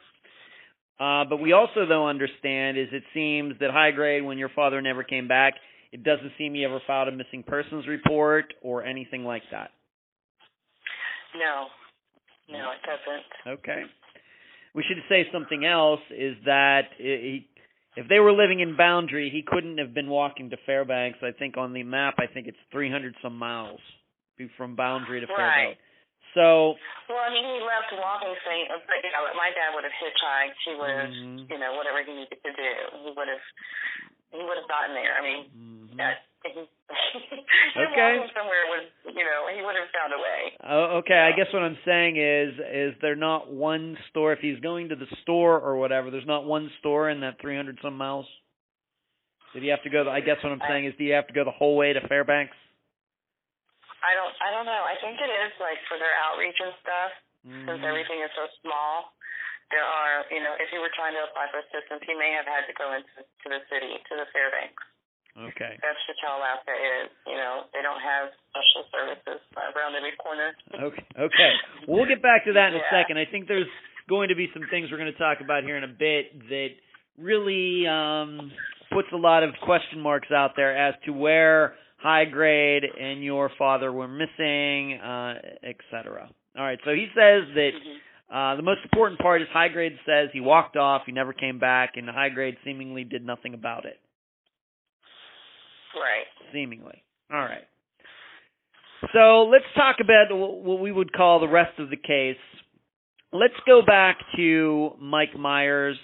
Uh, but we also, though, understand is it seems that high grade, when your father never came back, it doesn't seem he ever filed a missing persons report or anything like that. No, no, it doesn't. Okay. We should say something else is that he if they were living in Boundary, he couldn't have been walking to Fairbanks. I think on the map, I think it's 300 some miles from Boundary to Fairbanks. Right. So. Well, I mean, he left walking saying, but you know, my dad would have hitchhiked. He would have, mm-hmm. you know, whatever he needed to do. He would have, he would have gotten there. I mean, mm-hmm. that okay. somewhere was, you know, he would have found a way. Oh, okay. I guess what I'm saying is, is there not one store? If he's going to the store or whatever, there's not one store in that 300 some miles. Did he have to go? I guess what I'm saying is, do you have to go the whole way to Fairbanks? I don't. I don't know. I think it is like for their outreach and stuff, mm-hmm. since everything is so small. There are, you know, if he were trying to apply for assistance, he may have had to go into to the city, to the Fairbanks. Okay. That's just how Alaska is. You know, they don't have special services around every corner. okay. Okay. Well, we'll get back to that in yeah. a second. I think there's going to be some things we're going to talk about here in a bit that really um, puts a lot of question marks out there as to where high grade and your father were missing, uh, etc. All right. So he says that. Mm-hmm. Uh, the most important part is high grade says he walked off, he never came back, and high grade seemingly did nothing about it. Right. Seemingly. All right. So let's talk about what we would call the rest of the case. Let's go back to Mike Myers.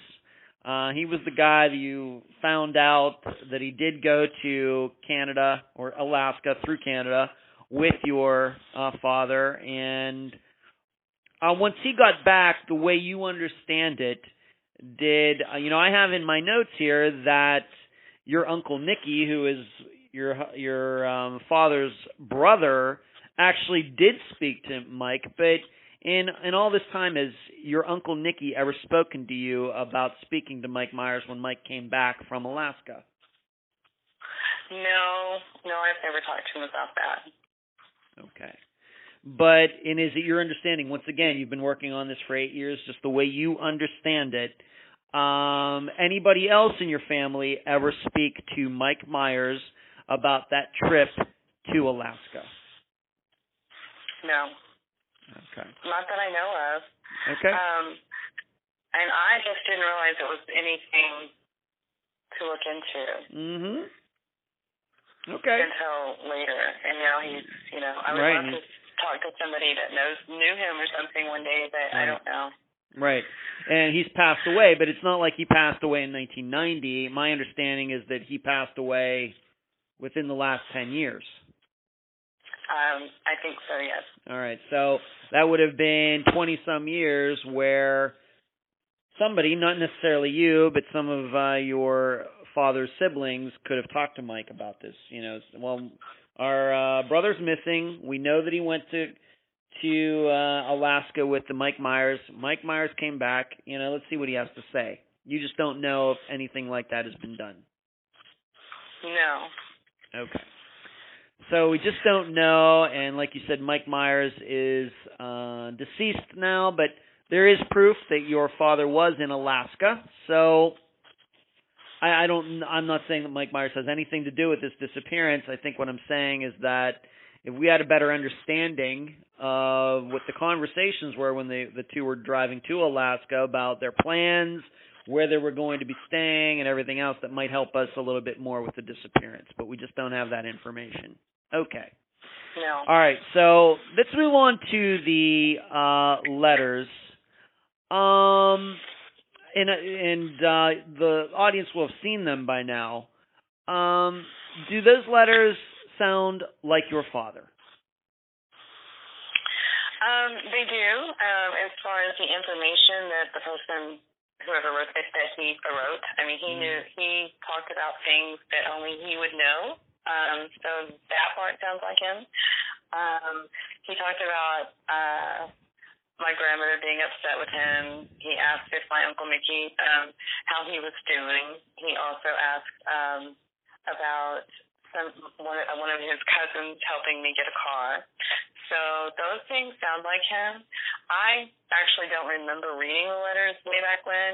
Uh, he was the guy that you found out that he did go to Canada or Alaska through Canada with your uh, father. And uh, once he got back, the way you understand it, did uh, you know? I have in my notes here that your uncle Nicky, who is your your um, father's brother, actually did speak to Mike, but in in all this time, has your uncle Nicky ever spoken to you about speaking to Mike Myers when Mike came back from Alaska? No, no, I've never talked to him about that. Okay. But and is it your understanding? Once again, you've been working on this for eight years, just the way you understand it. Um, anybody else in your family ever speak to Mike Myers about that trip to Alaska? No. Okay. Not that I know of. Okay. Um, and I just didn't realize it was anything to look into mhm. Okay. until later. And now he's, you know, I would Right, love to talk to somebody that knows knew him or something one day, but Right. I don't know. Right. And he's passed away, but it's not like he passed away in 1990. My understanding is that he passed away within the last 10 years. Um, I think so. Yes. All right. So that would have been 20 some years where somebody, not necessarily you, but some of uh, your father's siblings could have talked to Mike about this. You know, well, our uh, brother's missing. We know that he went to to uh, Alaska with the Mike Myers. Mike Myers came back. You know, let's see what he has to say. You just don't know if anything like that has been done. No. Okay. So we just don't know, and like you said, Mike Myers is uh, deceased now, but there is proof that your father was in Alaska. So I, I don't. I'm not saying that Mike Myers has anything to do with this disappearance. I think what I'm saying is that if we had a better understanding of what the conversations were when the the two were driving to Alaska about their plans, where they were going to be staying, and everything else, that might help us a little bit more with the disappearance. But we just don't have that information. Okay. No. All right, so let's move on to the uh, letters. Um, and and uh, the audience will have seen them by now. Um, do those letters sound like your father? Um, they do. Um, as far as the information that the person, whoever wrote this, that he wrote, I mean, he Mhm. knew he talked about things that only he would know. Um, so that part sounds like him. Um, he talked about uh, my grandmother being upset with him. He asked if my uncle Mickey um, how he was doing. He also asked um, about some one of, one of his cousins helping me get a car. So those things sound like him. I actually don't remember reading the letters way back when.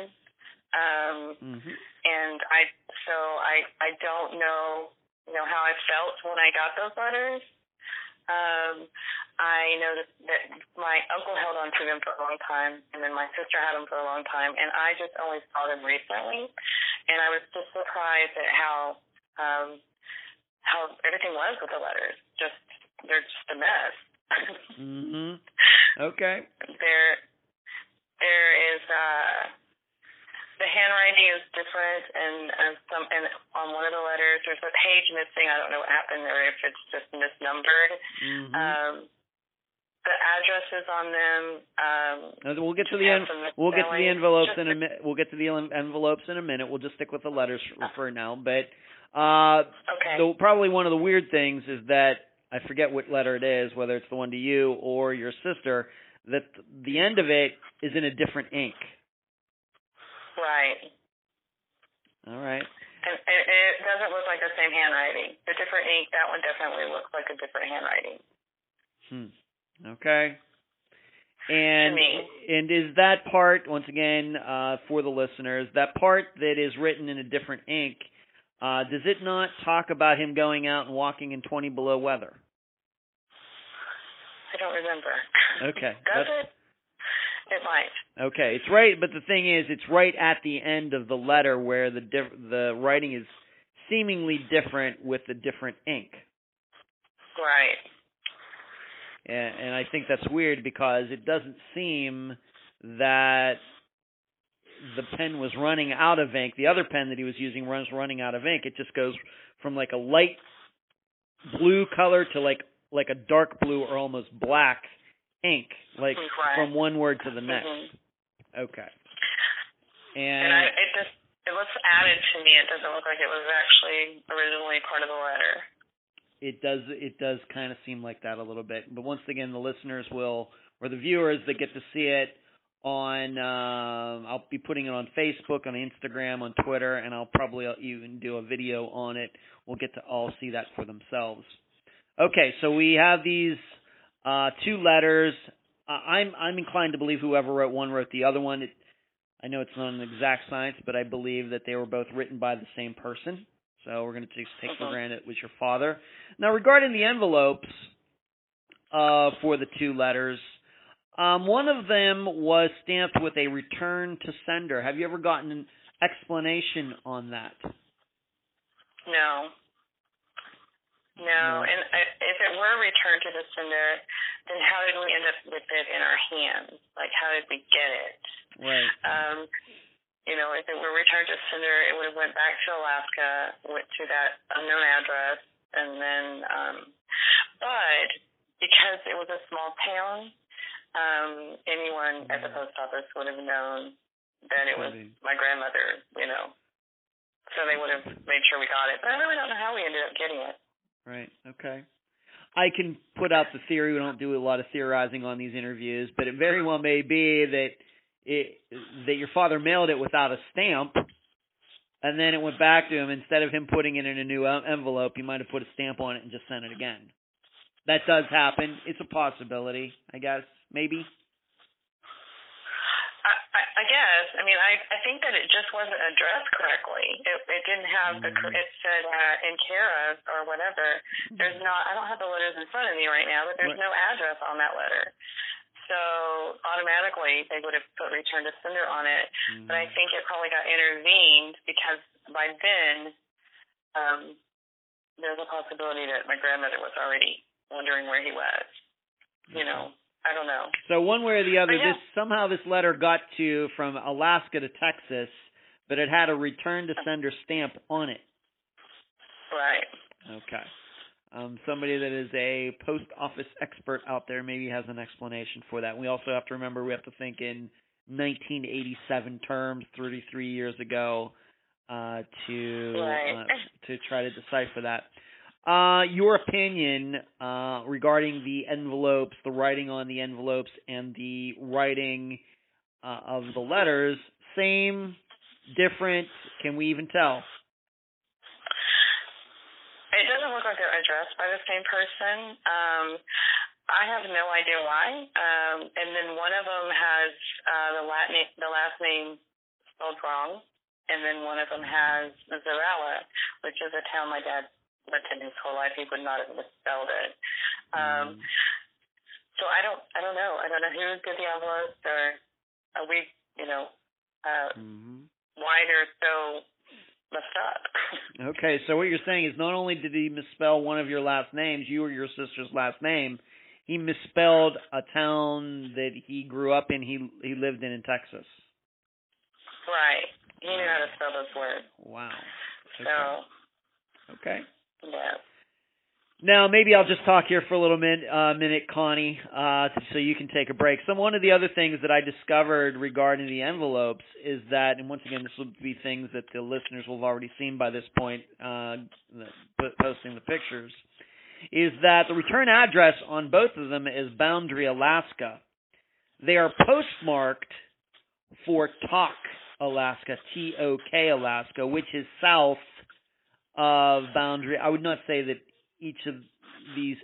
Um, Mm-hmm. and I so I I don't know you know how I felt when I got those letters. Um, I know that, my uncle held on to them for a long time, and then my sister had them for a long time, and I just only saw them recently, and I was just surprised at how um, how everything was with the letters. Just they're just a mess. Mm-hmm. Okay. there there is uh the handwriting is different and uh, some and on one of the letters there's a page missing i don't know what happened or if it's just misnumbered Mm-hmm. um the addresses on them um we'll get to the en- we'll get to the envelopes Just in a minute. We'll get to the envelopes in a minute. We'll just stick with the letters for, for now. But uh, okay the, probably one of the weird things is that I forget what letter it is, whether it's the one to you or your sister. That the end of it is in a different ink. right All right. and it, it doesn't look like the same handwriting the different ink that one definitely looks like a different handwriting Hmm. Okay. And and is that part once again uh, for the listeners that part that is written in a different ink? Uh, does it not talk about him going out and walking in 20 below weather? i don't remember Okay. does that's- it it might Okay, it's right, but the thing is, it's right at the end of the letter where the diff- the writing is seemingly different with the different ink, right and, and I think that's weird because it doesn't seem that the pen was running out of ink. The other pen that he was using was running out of ink. It just goes from like a light blue color to like like a dark blue or almost black ink, like Right. from one word to the next. Mhm. Okay. And I, it just it looks added to me. It doesn't look like it was actually originally part of the letter. It does it does kind of seem like that a little bit but once again the listeners will or the viewers that get to see it on uh, I'll be putting it on Facebook, on Instagram, on Twitter, and I'll probably even do a video on it. We'll get to all see that for themselves. Okay, so we have these uh, two letters. Uh, I'm I'm inclined to believe whoever wrote one wrote the other one. It, I know it's not an exact science, but I believe that they were both written by the same person. So we're going to take, take for granted it was your father. Now, regarding the envelopes uh, for the two letters, um, one of them was stamped with a return to sender. Have you ever gotten an explanation on that? No. No, and I, if it were returned to the sender, then how did we end up with it in our hands? Like, how did we get it? Right. Um, you know, if it were returned to sender, it would have went back to Alaska, went to that unknown address, and then, um, but because it was a small town, um, anyone at the post office would have known that it was my grandmother, you know. So they would have made sure we got it. But I really don't know how we ended up getting it. Right. Okay. I can put out the theory. We don't do a lot of theorizing on these interviews, but it very well may be that it that your father mailed it without a stamp, and then it went back to him. Instead of him putting it in a new envelope, he might have put a stamp on it and just sent it again. That does happen. It's a possibility, I guess maybe? I, guess. I mean, I I think that it just wasn't addressed correctly. It it didn't have mm-hmm. the it said uh, in care of or whatever. There's not. I don't have the letters in front of me right now, but there's what? no address on that letter. So automatically they would have put return to sender on it. Mm-hmm. But I think it probably got intervened because by then um, there's a possibility that my grandmother was already wondering where he was. You know. I don't know. So one way or the other, this somehow this letter got to from Alaska to Texas, but it had a return to sender stamp on it. Right. Okay. Um, somebody that is a post office expert out there maybe has an explanation for that. We also have to remember we have to think in 1987 terms, 33 years ago, uh, to uh, to try to decipher that. Uh, your opinion uh, regarding the envelopes, the writing on the envelopes, and the writing uh, of the letters, same, different? Can we even tell? It doesn't look like they're addressed by the same person. Um, I have no idea why. Um, and then one of them has uh, the Latin, the last name spelled wrong, and then one of them has Zarella, which is a town my dad lived in his whole life, he would not have misspelled it. Um, mm. So I don't, I don't know. I don't know who did the envelopes, or are we, you know, uh, mm-hmm. why they're so messed up. okay, so what you're saying is not only did he misspell one of your last names, you or your sister's last name, he misspelled a town that he grew up in. He he lived in in Texas. Right. He knew how to spell those words. Wow. Okay. So. Okay. Yeah. Now, maybe I'll just talk here for a little minute, uh, minute Connie, uh, so you can take a break. Some one of the other things that I discovered regarding the envelopes is that, and once again, this will be things that the listeners will have already seen by this point, uh, posting the pictures, is that the return address on both of them is Boundary, Alaska. They are postmarked for Tok, Alaska, T O K, Alaska, which is south of boundary. I would not say that each of these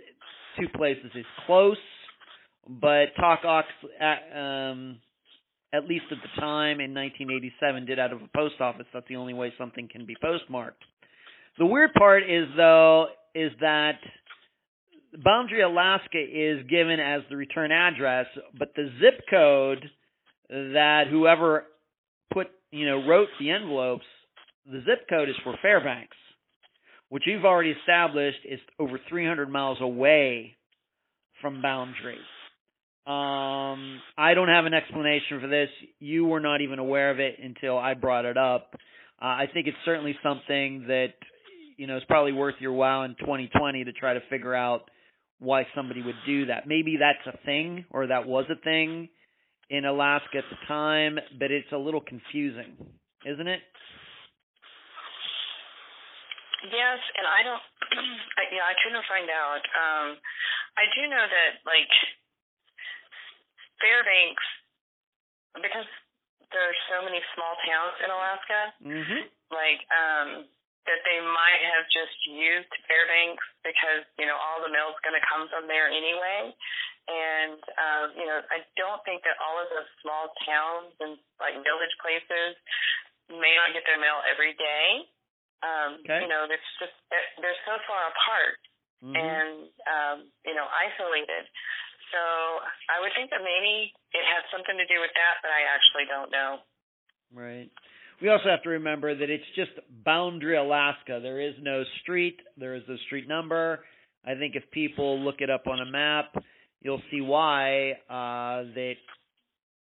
two places is close, but Tok Ox, at, um, at least at the time in 1987, did out of a post office. That's the only way something can be postmarked. The weird part is though is that Boundary, Alaska is given as the return address, but the zip code that whoever put you know wrote the envelopes, the zip code is for Fairbanks which you've already established is over 300 miles away from Boundary. Um, I don't have an explanation for this. You were not even aware of it until I brought it up. Uh, I think it's certainly something that you know is probably worth your while in 2020 to try to figure out why somebody would do that. Maybe that's a thing or that was a thing in Alaska at the time, but it's a little confusing, isn't it? Yes, and I don't. I, yeah, I couldn't find out. Um, I do know that like Fairbanks, because there are so many small towns in Alaska, Mm-hmm. like um, that they might have just used Fairbanks because you know all the mail's going to come from there anyway. And um, you know, I don't think that all of those small towns and like village places may not get their mail every day. Um, Okay. You know, it's just they're, they're so far apart Mm-hmm. and um, you know isolated. So I would think that maybe it had something to do with that, but I actually don't know. Right. We also have to remember that it's just Boundary, Alaska. There is no street. There is no street number. I think if people look it up on a map, you'll see why uh, that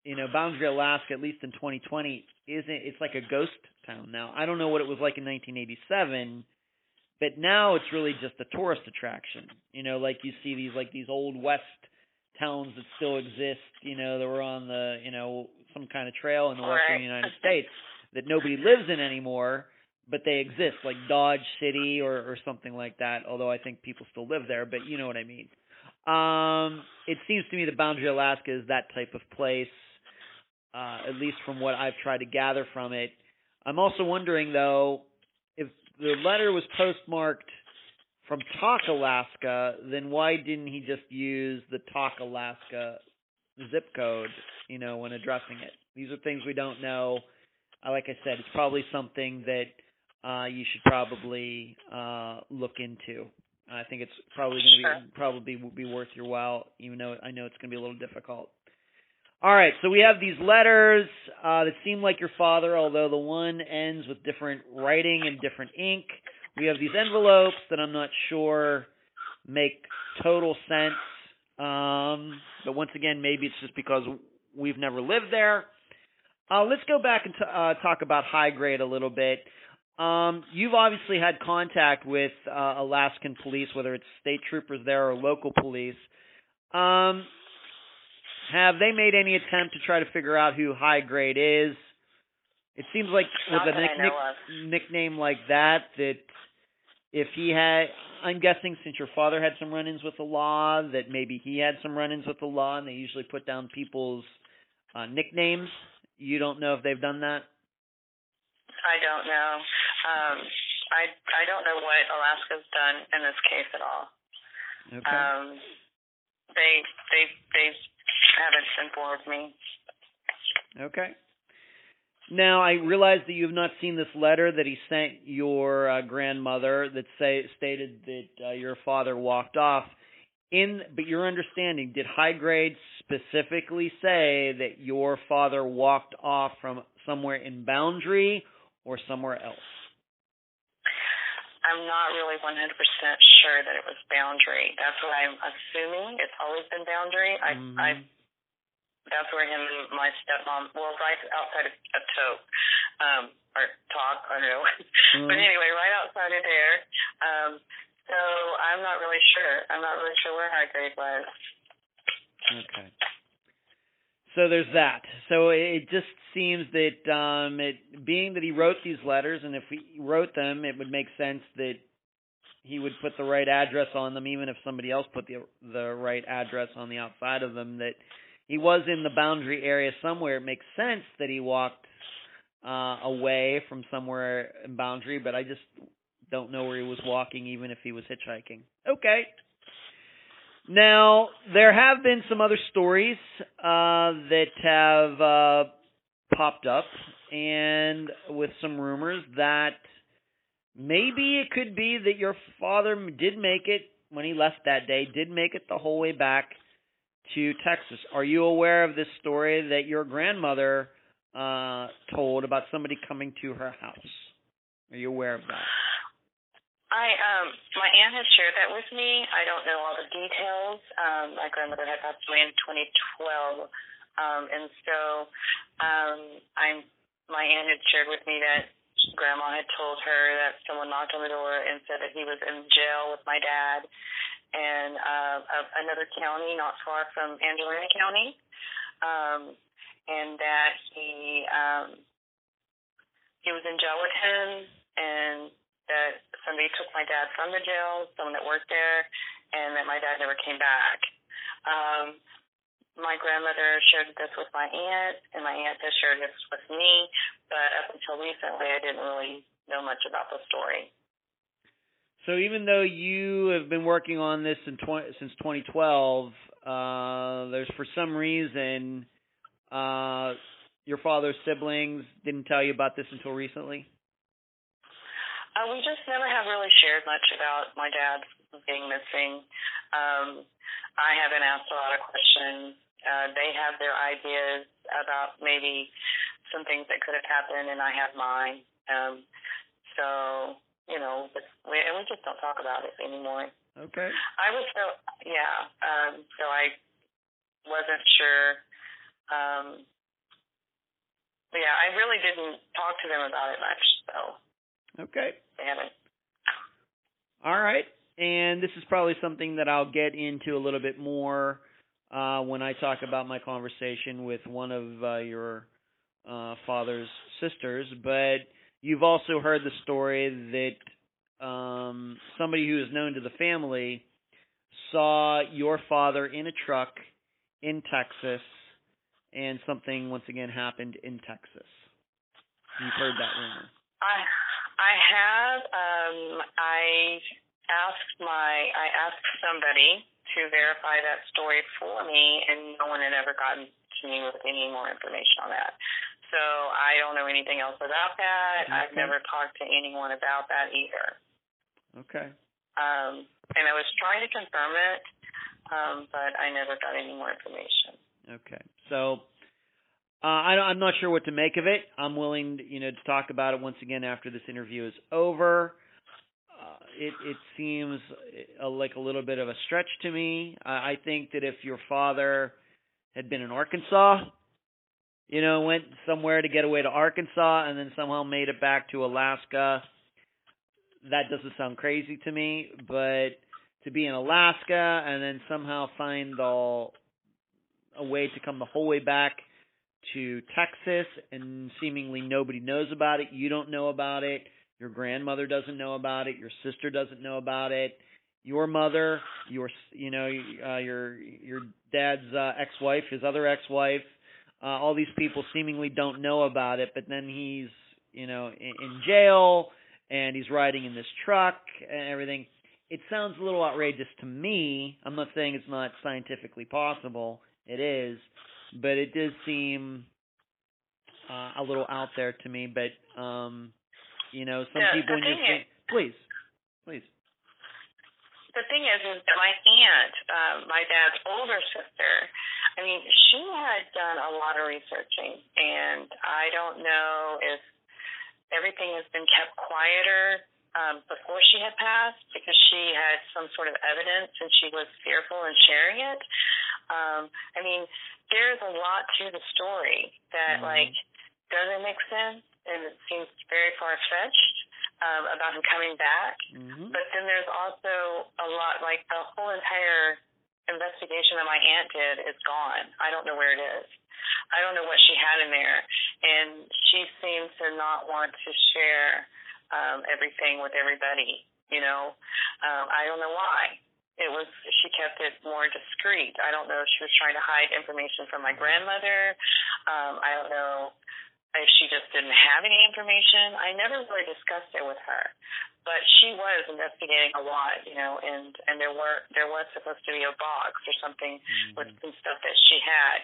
you know Boundary, Alaska, at least in 2020, isn't. It's like a ghost town now. I don't know what it was like in 1987, but now it's really just a tourist attraction. You know, like you see these like these old west towns that still exist. You know, that were on the you know some kind of trail in the western Right. United States that nobody lives in anymore, but they exist, like Dodge City or or something like that. Although I think people still live there, but you know what I mean. Um, it seems to me that Boundary, Alaska, is that type of place. Uh, at least from what I've tried to gather from it. I'm also wondering though, if the letter was postmarked from Tok, Alaska, then why didn't he just use the Tok, Alaska zip code, you know, when addressing it? These are things we don't know. Uh, like I said, it's probably something that uh, you should probably uh, look into. I think it's probably going to be probably be, be worth your while, even though I know it's going to be a little difficult. All right, so we have these letters uh, that seem like your father, although the one ends with different writing and different ink. We have these envelopes that I'm not sure make total sense. Um, but once again, maybe it's just because we've never lived there. Uh, let's go back and t- uh, talk about high grade a little bit. Um, you've obviously had contact with uh, Alaskan police, whether it's state troopers there or local police. Um, have they made any attempt to try to figure out who high grade is? It seems like Not with a I nick- nickname like that, that if he had, I'm guessing since your father had some run-ins with the law, that maybe he had some run-ins with the law, and they usually put down people's uh, nicknames. You don't know if they've done that. I don't know. Um, I I don't know what Alaska's done in this case at all. Okay. Um, they they they haven't informed me. Okay. Now I realize that you have not seen this letter that he sent your uh, grandmother that say stated that uh, your father walked off. In but your understanding, did high grade specifically say that your father walked off from somewhere in Boundary or somewhere else? I'm not really 100% sure that it was Boundary. That's what I'm assuming. It's always been Boundary. I Mhm. I that's where him and my stepmom well right outside of, of Toke um or talk I don't know but Mhm. anyway right outside of there um so I'm not really sure I'm not really sure where high grade was Okay. So there's that. So it just seems that um it being that he wrote these letters and if he wrote them it would make sense that he would put the right address on them even if somebody else put the the right address on the outside of them that he was in the boundary area somewhere it makes sense that he walked uh away from somewhere in boundary but I just don't know where he was walking even if he was hitchhiking. Okay. Now, there have been some other stories uh, that have uh, popped up, and with some rumors that maybe it could be that your father did make it when he left that day, did make it the whole way back to Texas. Are you aware of this story that your grandmother uh, told about somebody coming to her house? Are you aware of that? I um my aunt had shared that with me. I don't know all the details. Um my grandmother had passed away in 2012. Um and so um I'm my aunt had shared with me that grandma had told her that someone knocked on the door and said that he was in jail with my dad in uh another county not far from Angelina County. Um and that he um he was in jail with him and that somebody took my dad from the jail, someone that worked there, and that my dad never came back. Um, my grandmother shared this with my aunt, and my aunt has shared this with me. But up until recently, I didn't really know much about the story. So even though you have been working on this in tw- since 2012, uh, there's for some reason uh, your father's siblings didn't tell you about this until recently. Uh, we just never have really shared much about my dad being missing. Um, I haven't asked a lot of questions. Uh, they have their ideas about maybe some things that could have happened, and I have mine. Um, so you know, but we, and we just don't talk about it anymore. Okay. I was so yeah. Um, so I wasn't sure. Um, yeah, I really didn't talk to them about it much. So Okay. All right. And this is probably something that I'll get into a little bit more uh, when I talk about my conversation with one of uh, your uh, father's sisters. But you've also heard the story that um, somebody who is known to the family saw your father in a truck in Texas, and something once again happened in Texas. You've heard that rumor. I I have. Um, I asked my I asked somebody to verify that story for me, and no one had ever gotten to me with any more information on that. So I don't know anything else about that. I've never talked to anyone about that either. Okay. Um, and I was trying to confirm it, um, but I never got any more information. Okay. So uh, I, I'm not sure what to make of it. I'm willing, you know, to talk about it once again after this interview is over. Uh, it it seems uh, like a little bit of a stretch to me. I, I think that if your father had been in Arkansas, you know, went somewhere to get away to Arkansas and then somehow made it back to Alaska, that doesn't sound crazy to me. But to be in Alaska and then somehow find all a way to come the whole way back to Texas and seemingly nobody knows about it. You don't know about it. Your grandmother doesn't know about it. Your sister doesn't know about it. Your mother, your you know uh, your your dad's uh, ex-wife, his other ex-wife, uh, all these people seemingly don't know about it. But then he's you know in, in jail and he's riding in this truck and everything. It sounds a little outrageous to me. I'm not saying it's not scientifically possible. It is, but it does seem uh, a little out there to me. But um, you know, some The- people the in your fa- please, please. The thing is, is that my aunt, um, my dad's older sister, I mean, she had done a lot of researching, and I don't know if everything has been kept quieter um, before she had passed because she had some sort of evidence and she was fearful in sharing it. Um, I mean, there's a lot to the story that Mhm. like doesn't make sense and it seems very far fetched um, about him coming back. hmm But then there's also a lot, like the whole entire investigation that my aunt did is gone. I don't know where it is. I don't know what she had in there. And she seemed to not want to share um, everything with everybody, you know. Um, I don't know why. It was she kept it more discreet. I don't know if she was trying to hide information from my grandmother. Um, I don't know if she just didn't have any information. I never really discussed it with her, but she was investigating a lot, you know, and and there were there was supposed to be a box or something with some stuff that she had.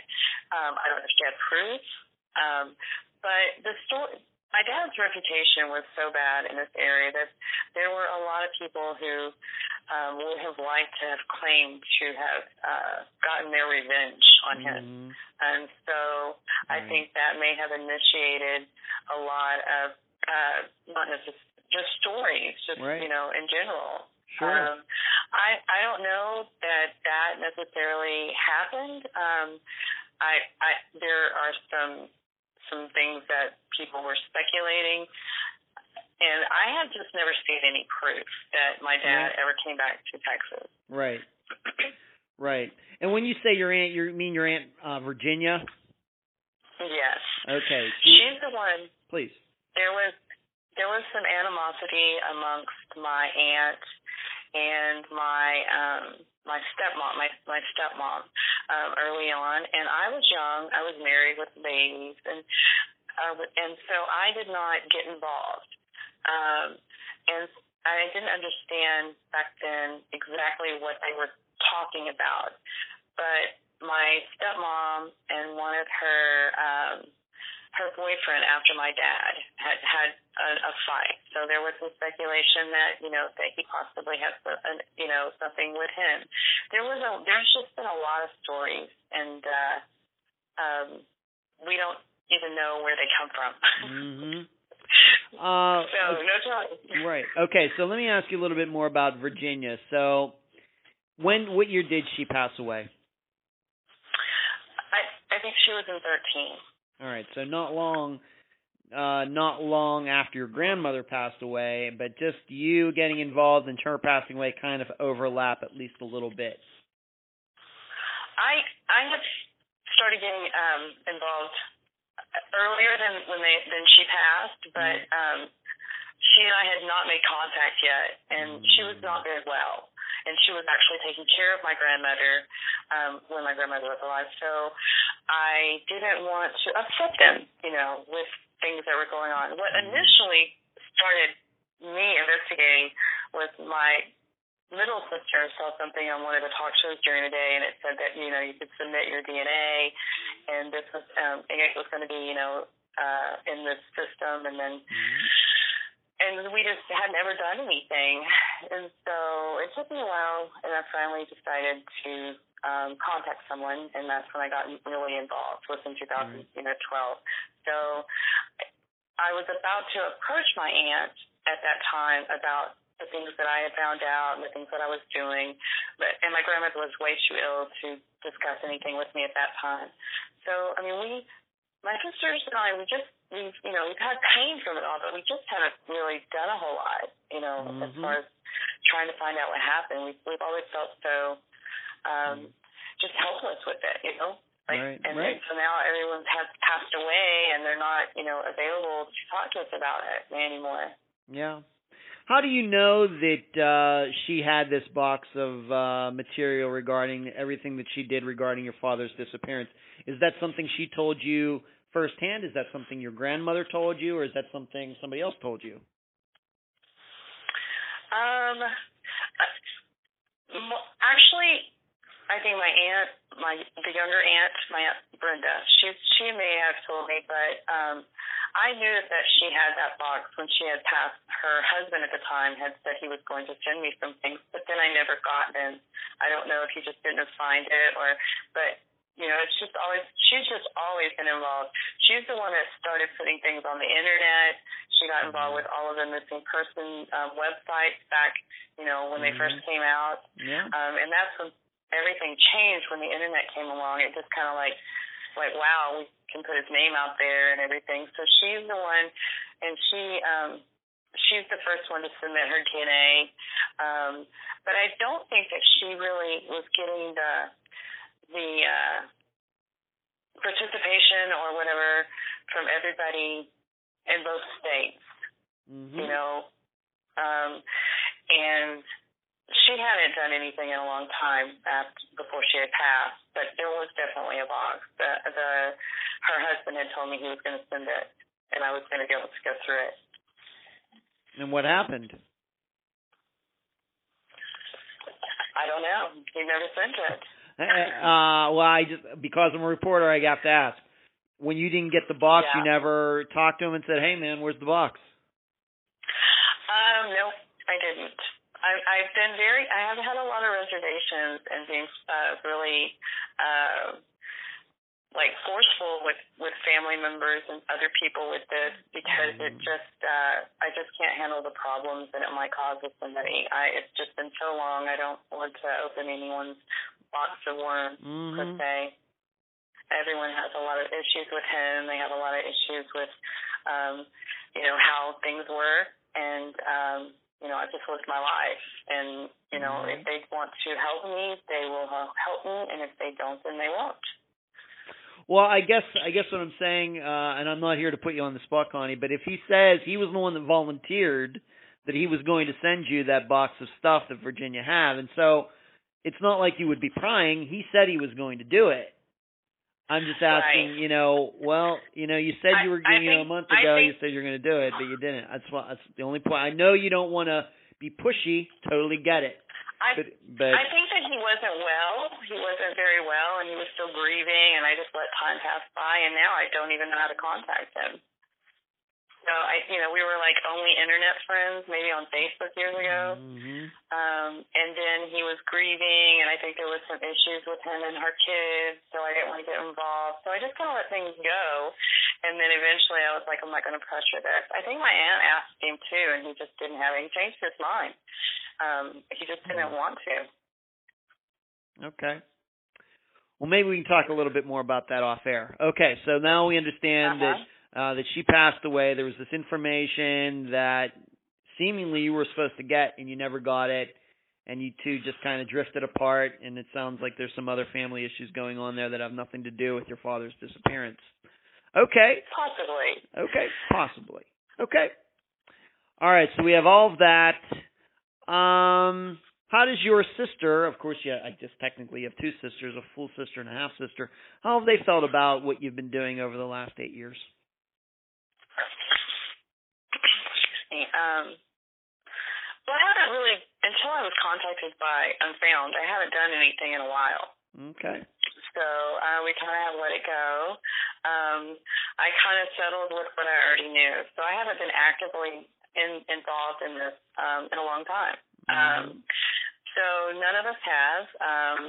Um, I don't know if she had proof, um, but the story. My dad's reputation was so bad in this area that there were a lot of people who um, would have liked to have claimed to have uh, gotten their revenge on him. Mhm. And so I think that may have initiated a lot of uh, not necessarily just stories, just Right. you know, in general. Sure. Um, I I don't know that that necessarily happened. Um, I I there are some some things that people were speculating, and I have just never seen any proof that my dad Right. ever came back to Texas. right. Right. And when you say your aunt, you mean your aunt uh, Virginia? yes, Okay. she's the one Please. there was there was some animosity amongst my aunt and my um, my stepmom, my my stepmom, um, early on, and I was young. I was married with babies, and uh, and so I did not get involved, um, and I didn't understand back then exactly what they were talking about, but my stepmom and one of her um, her boyfriend after my dad had had a, a fight. So there was some speculation that you know that he possibly had some, you know something with him. There was a there's just been a lot of stories, and uh, um, we don't even know where they come from. mm-hmm. Uh, so no telling. Right. Okay. So let me ask you a little bit more about Virginia. So when what year did she pass away? I I think she was in thirteen. All right, so not long, uh, not long after your grandmother passed away, but just you getting involved and her passing away kind of overlap at least a little bit. I I have started getting um, involved earlier than when they than she passed, but mm-hmm. um, she and I had not made contact yet, and she was not very well and she was actually taking care of my grandmother um, when my grandmother was alive. So I didn't want to upset them, you know, with things that were going on. What mm-hmm. initially started me investigating was my middle sister saw something on one of the talk shows during the day, and it said that you know you could submit your DNA, and this was um, and it was going to be you know uh, in this system, and then. Mm-hmm and we just had never done anything. And so it took me a while, and I finally decided to um, contact someone, and that's when I got really involved. Was in 2012. Mm-hmm. So I was about to approach my aunt at that time about the things that I had found out and the things that I was doing, but and my grandmother was way too ill to discuss anything with me at that time. So I mean, we, my sisters and I, we just we've you know we've had pain from it all, but we just haven't really done a whole lot, you know, mm-hmm. as far as trying to find out what happened. We've we've always felt so um, just helpless with it, you know. Like, right, and, right. and so now everyone's has passed away, and they're not, you know, available to talk to us about it anymore. Yeah. How do you know that uh she had this box of uh material regarding everything that she did regarding your father's disappearance? Is that something she told you firsthand? Is that something your grandmother told you, or is that something somebody else told you? Um, actually, I think my aunt, my the younger aunt, my aunt Brenda, she she may have told me, but um, I knew that she had that box when she had passed. Her husband at the time had said he was going to send me some things, but then I never got them. I don't know if he just didn't find it or, but you know, it's just always, she's just always been involved. She's the one that started putting things on the internet. She got involved with all of the missing person um, websites back, you know, when they mm-hmm. first came out. Yeah. Um, and that's when everything changed when the internet came along. It just kind of like, like, wow, we can put his name out there and everything. So she's the one, and she, um, she's the first one to submit her DNA. Um, but I don't think that she really was getting the the uh, participation or whatever from everybody in both states. Mm-hmm. You know, um, and she hadn't done anything in a long time after, before she had passed, but there was definitely a box. The, the her husband had told me he was going to send it, and I was going to be able to go through it. And what happened? I don't know. He never sent it. uh, well, I just because I'm a reporter, I have to ask. When you didn't get the box, yeah. you never talked to him and said, "Hey, man, where's the box?" Um, no, I didn't. I, I've been very. I have had a lot of reservations and being uh, really. Uh, like forceful with with family members and other people with this because it mm. just uh I just can't handle the problems that it might cause with somebody. I it's just been so long I don't want to open anyone's box of worms mm-hmm. per se. Everyone has a lot of issues with him. They have a lot of issues with, um, you know, how things were, and um, you know, I just lived my life. And you know, mm-hmm. if they want to help me, they will help me, and if they don't, then they won't. Well, I guess I guess what I'm saying, uh, and I'm not here to put you on the spot, Connie, but if he says he was the one that volunteered that he was going to send you that box of stuff that Virginia had, and so it's not like you would be prying. He said he was going to do it. I'm just asking, Right. you know, well, you know, you said I- you were, I you know, a month ago you said you're going to do it, but you didn't. That's what. That's the only point. I know you don't want to be pushy. Totally get it. I But, but I think that he wasn't well. He wasn't very well, and he was still grieving. And I just let time pass by, and now I don't even know how to contact him. So I, you know, we were like only internet friends, maybe on Facebook years ago. Mhm. Um, and then he was grieving, and I think there was some issues with him and her kids, so I didn't want to get involved. So I just kind of let things go. And then eventually I was like, I'm not going to pressure this. I think my aunt asked him too, and he just didn't have. He changed his mind. Um, he just didn't want to. Okay. Well, maybe we can talk a little bit more about that off air. Okay, so now we understand Uh-huh. that uh, that she passed away. There was this information that seemingly you were supposed to get and you never got it, and you two just kind of drifted apart. And it sounds like there's some other family issues going on there that have nothing to do with your father's disappearance. Okay, Possibly. okay, possibly. Okay. All right, so we have all of that. Um, how does your sister, of course, yeah, I guess technically have two sisters, a full sister and a half sister. How have they felt about what you've been doing over the last eight years? Me. Um, well, I haven't really, until I was contacted by Unfound, I haven't done anything in a while. Okay. So uh, we kind of have let it go. Um, I kind of settled with what I already knew. So I haven't been actively in, involved in this um, in a long time. Um, so none of us have. Um,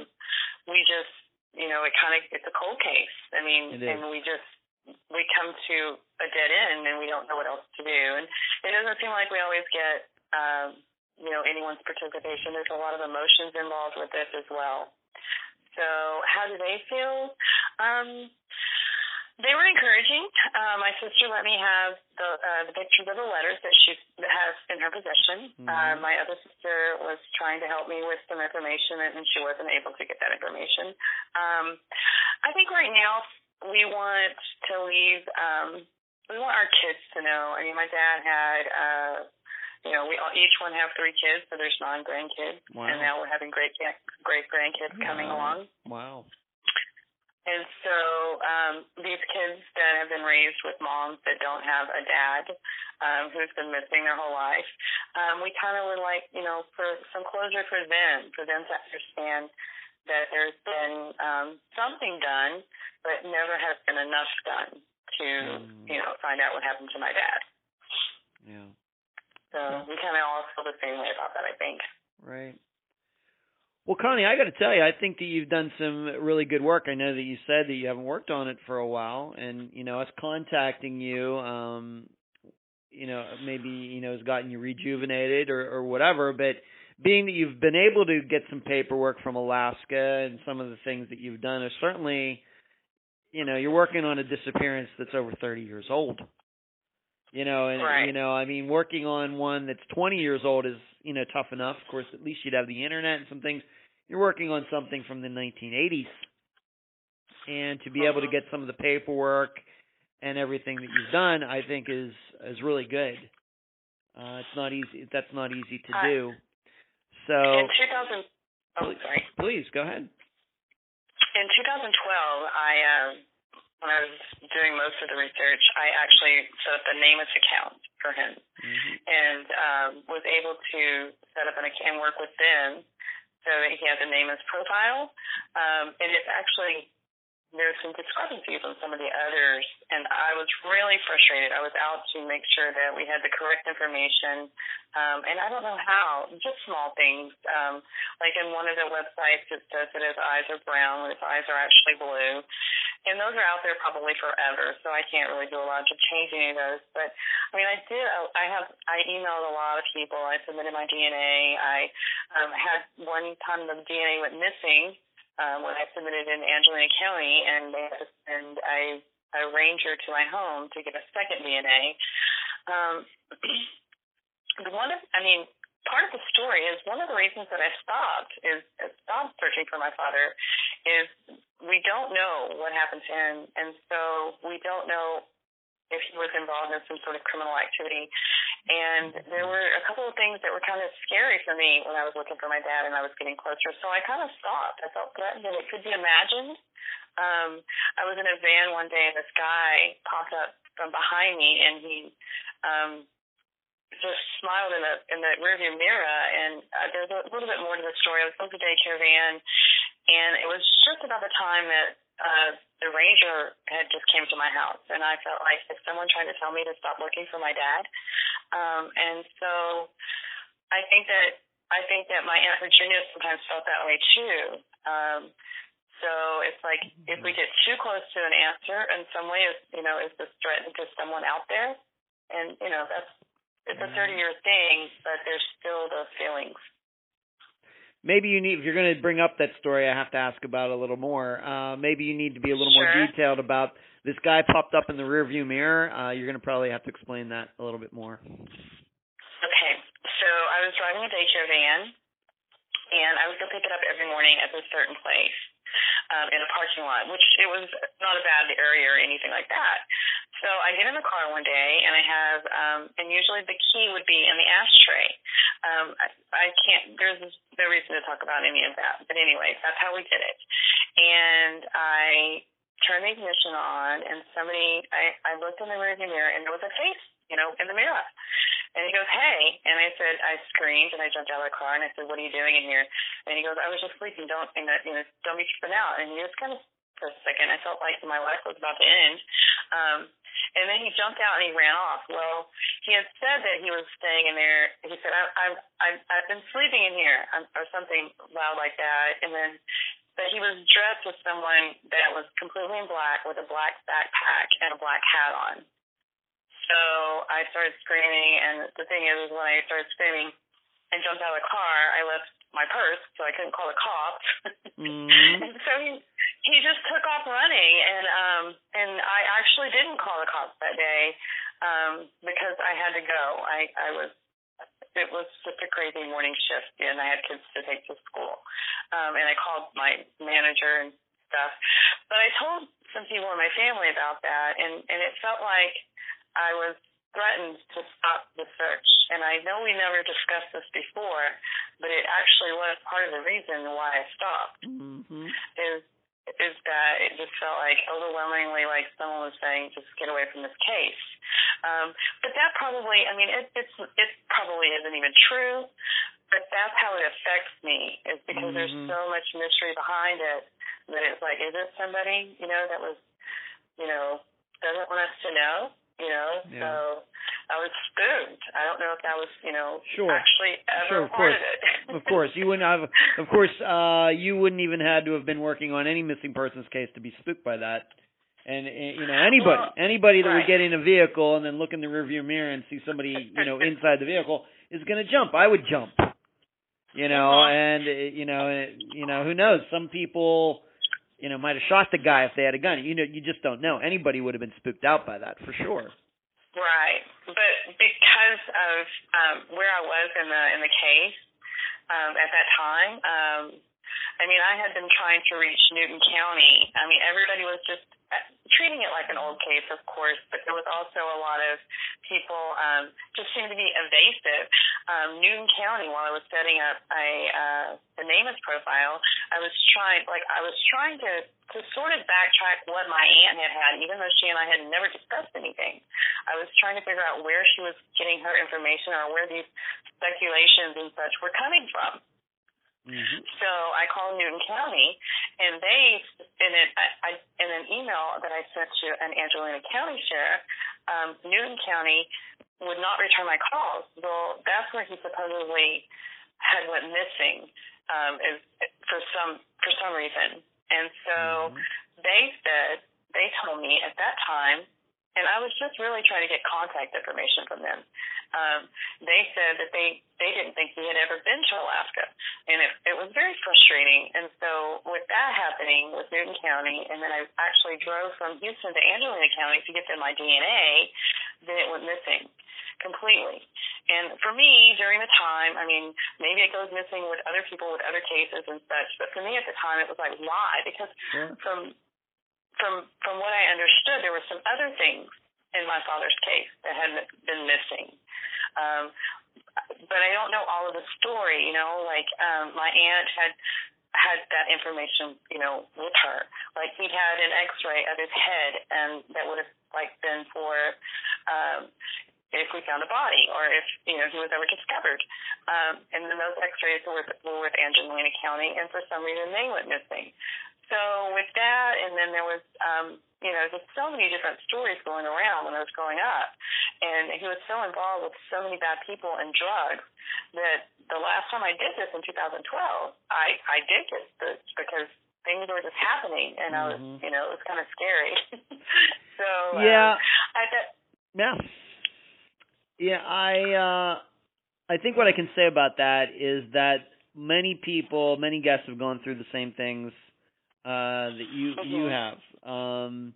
we just, you know, it kind of it's a cold case. I mean, and we just we come to a dead end and we don't know what else to do. And it doesn't seem like we always get, um, you know, anyone's participation. There's a lot of emotions involved with this as well. So how do they feel? Um, they were encouraging. Uh, my sister let me have the uh, the pictures of the letters that she has in her possession. Mhm. Uh, my other sister was trying to help me with some information, and she wasn't able to get that information. Um, I think right now we want to leave. Um, we want our kids to know. I mean, my dad had. Uh, you know, we all, each one have three kids, so there's nine grandkids, Wow. and now we're having great great grandkids coming along. Wow. And so um, these kids that have been raised with moms that don't have a dad um, who's been missing their whole life, um, we kind of would like, you know, for some closure for them, for them to understand that there's been um, something done, but never has been enough done to, Mm. you know, find out what happened to my dad. Yeah. So we kind of all feel the same way about that, I think. Right. Well, Connie, I got to tell you, I think that you've done some really good work. I know that you said that you haven't worked on it for a while, and you know, us contacting you, um, you know, maybe you know has gotten you rejuvenated or, or whatever. But being that you've been able to get some paperwork from Alaska and some of the things that you've done is certainly, you know, you're working on a disappearance that's over 30 years old. You know, and Right. you know, I mean, working on one that's 20 years old is, you know, tough enough. Of course, at least you'd have the internet and some things. You're working on something from the 1980s, and to be able to Mhm. get some of the paperwork and everything that you've done, I think is is really good. Uh, it's not easy. That's not easy to do. So, In 2000, oh, sorry. please go ahead. In 2012, I um, when I was doing most of the research, I actually set up a NamUs account for him hmm and um, was able to set up an account and work with them so that he has a NamUs profile. Um, and it's actually there's some discrepancies on some of the others, and I was really frustrated. I was out to make sure that we had the correct information, um, and I don't know how. Just small things, um, like in one of the websites, it says that his eyes are brown when his eyes are actually blue, and those are out there probably forever. So I can't really do a lot to change any of those. But I mean, I did. I have. I emailed a lot of people. I submitted my DNA. I um, had one time the DNA went missing um, when I submitted in Angelina County, and they had to send a, a ranger to my home to get a second DNA. Um, one of, I mean, part of the story is one of the reasons that I stopped is stopped searching for my father is we don't know what happened to him, and so we don't know if he was involved in some sort of criminal activity. And there were a couple of things that were kind of scary for me when I was looking for my dad and I was getting closer. So I kind of stopped. I felt threatened that it could be imagined. Um, I was in a van one day and this guy popped up from behind me and he um, just smiled in the in the rearview mirror. And uh, there's a little bit more to the story. I was in the daycare van, and it was just about the time that uh, the ranger had just came to my house, and I felt like if someone trying to tell me to stop looking for my dad. Um, and so I think that I think that my Aunt Virginia sometimes felt that way too. Um, so it's like if we get too close to an answer in some way, is you know, is this threatened to someone out there? And you know, that's it's a 30 year thing, but there's still those feelings maybe you need if you're going to bring up that story, I have to ask about a little more. Uh, maybe you need to be a little sure. more detailed about this guy popped up in the rearview mirror. Uh, you're going to probably have to explain that a little bit more. Okay, so I was driving a daycare van, and I would go pick it up every morning at a certain place um, in a parking lot, which it was not a bad area or anything like that. So I get in the car one day and I have, um, and usually the key would be in the ashtray. Um, I, I can't, there's no reason to talk about any of that. But anyway, that's how we did it. And I turned the ignition on and somebody, I, I looked in the rearview mirror and there was a face, you know, in the mirror. And he goes, hey. And I said, I screamed and I jumped out of the car and I said, what are you doing in here? And he goes, I was just sleeping. Don't, you know, don't be tripping out. And he was kind of for a second. I felt like my life was about to end. Um, and then he jumped out and he ran off. Well, he had said that he was staying in there. He said, I, I, I, I've been sleeping in here, um, or something loud like that. And then, but he was dressed with someone that was completely in black with a black backpack and a black hat on. So I started screaming, and the thing is, when I started screaming and jumped out of the car, I left my purse, so I couldn't call the cops. mm-hmm. and so he he just took off running, and um and I actually didn't call the cops that day um because I had to go. I I was it was just a crazy morning shift, and I had kids to take to school. Um, and I called my manager and stuff. But I told some people in my family about that, and and it felt like I was threatened to stop the search. And I know we never discussed this before, but it actually was part of the reason why I stopped. Mm-hmm. Is is that it just felt like overwhelmingly like someone was saying, just get away from this case. Um, but that probably, I mean, it, it's it probably isn't even true. But that's how it affects me, is because mm-hmm. there's so much mystery behind it that it's like, is it somebody you know that was, you know, doesn't want us to know? You know. Yeah. So I was spooked. I don't know if that was, you know, sure. actually ever sure, of course. of it. of course, you wouldn't have. Of course, uh, you wouldn't even had to have been working on any missing persons case to be spooked by that. And eh, you know anybody, well, anybody that right. would get in a vehicle and then look in the rearview mirror and see somebody, you know, inside the vehicle is going to jump. I would jump. You know, uh-huh. and eh, you know, eh, you know, who knows? Some people you know, might have shot the guy if they had a gun. You know, you just don't know. Anybody would have been spooked out by that for sure. Right, but because of um, where I was in the in the case um, at that time, um, I mean, I had been trying to reach Newton County. I mean, everybody was just treating it like an old case, of course, but there was also a lot of people um, just seemed to be evasive. Um, Newton County, while I was setting up a uh, the NamUs profile, I was trying, like, I was trying to to sort of backtrack what my aunt had had, even though she and I had never discussed anything. I was trying to figure out where she was getting her information or where these speculations and such were coming from. Mm-hmm. So I called Newton County, and they in an I, in an email that I sent to an Angelina County sheriff, um, Newton County would not return my calls. Well, that's where he supposedly had went missing um, is, for some for some reason, and so mm-hmm. they said they told me at that time and I was just really trying to get contact information from them. Um, they said that they they didn't think he had ever been to Alaska, and it it was very frustrating. And so with that happening with Newton County, and then I actually drove from Houston to Angelina County to get them my DNA, then it went missing completely. And for me, during the time, I mean, maybe it goes missing with other people with other cases and such, but for me at the time, it was like, why? Because sure. from from from what I understood, there were some other things in my father's case that had been missing. Um, but I don't know all of the story. You know, like um, my aunt had had that information, you know, with her. Like he had an X-ray of his head, and that would have like been for um, if we found a body or if you know he was ever discovered. Um, and then those X-rays were, were with Angelina County, and for some reason they went missing. So with that, and then there was, um, you know, just so many different stories going around when I was growing up, and he was so involved with so many bad people and drugs that the last time I did this in 2012, I I did this because things were just happening, and mm-hmm. I was, mm-hmm. you know, it was kind of scary. so yeah, um, I thought, yeah. Yeah, I uh I think what I can say about that is that many people, many guests have gone through the same things uh that you you have. Um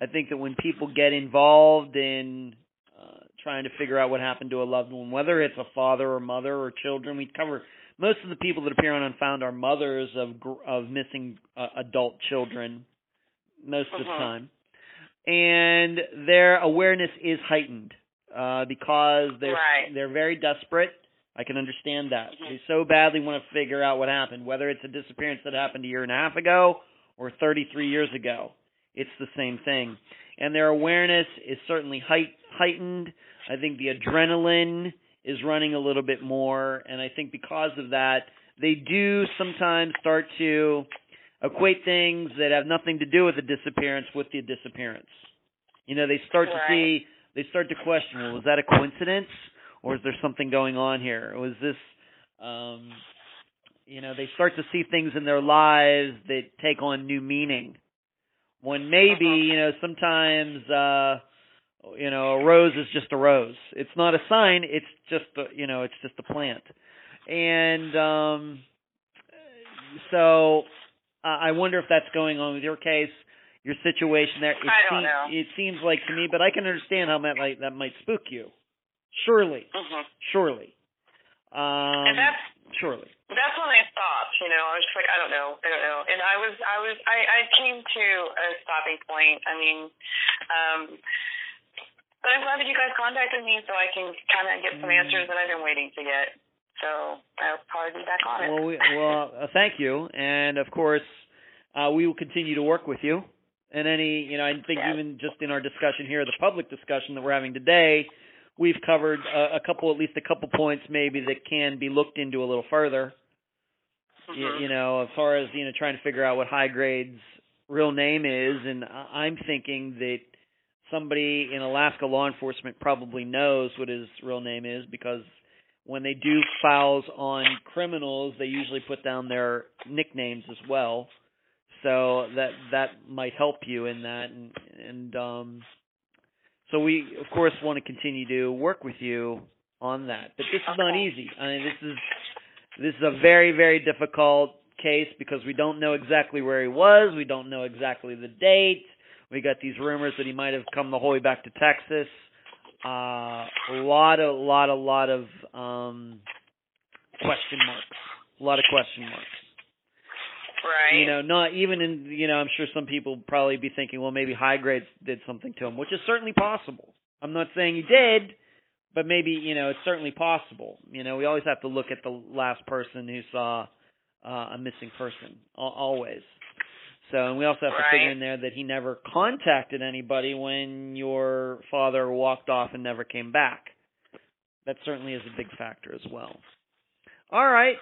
I think that when people get involved in uh trying to figure out what happened to a loved one, whether it's a father or mother or children, we cover most of the people that appear on Unfound are mothers of of missing uh, adult children most of the uh-huh. time. And their awareness is heightened uh, because they're right. they're very desperate. I can understand that. Mm-hmm. They so badly want to figure out what happened, whether it's a disappearance that happened a year and a half ago or 33 years ago. It's the same thing, and their awareness is certainly height, heightened. I think the adrenaline is running a little bit more, and I think because of that, they do sometimes start to equate things that have nothing to do with the disappearance with the disappearance. You know, they start right. to see they start to question, well, was that a coincidence or is there something going on here? Was this um you know, they start to see things in their lives that take on new meaning. When maybe, uh-huh. you know, sometimes uh you know, a rose is just a rose. It's not a sign, it's just a, you know, it's just a plant. And um so I wonder if that's going on with your case your situation there. It I don't seems, know. It seems like to me, but I can understand how that might that might spook you. Surely, mm-hmm. surely. Um, and that's surely. That's when I stopped. You know, I was just like, I don't know, I don't know. And I was, I was, I, I came to a stopping point. I mean, um, but I'm glad that you guys contacted me so I can kind of get some mm. answers that I've been waiting to get. So I'll probably be back on it. Well, we, well, uh, thank you, and of course, uh, we will continue to work with you and any, you know, I think even just in our discussion here, the public discussion that we're having today, we've covered a, a couple, at least a couple points maybe that can be looked into a little further. Mm-hmm. You, you know, as far as you know, trying to figure out what high grade's real name is, and I'm thinking that somebody in Alaska law enforcement probably knows what his real name is because when they do files on criminals, they usually put down their nicknames as well so that that might help you in that and and um so we of course want to continue to work with you on that. But this is not easy. I mean this is this is a very very difficult case because we don't know exactly where he was. We don't know exactly the date. We got these rumors that he might have come the whole way back to texas. Uh a lot a lot a lot of um question marks. A lot of question marks Right. You know, not even in you know, I'm sure some people probably be thinking, well, maybe high grades did something to him, which is certainly possible. I'm not saying he did, but maybe you know, it's certainly possible. You know, we always have to look at the last person who saw uh, a missing person, always. So, and we also have right. to figure in there that he never contacted anybody when your father walked off and never came back. That certainly is a big factor as well. All right.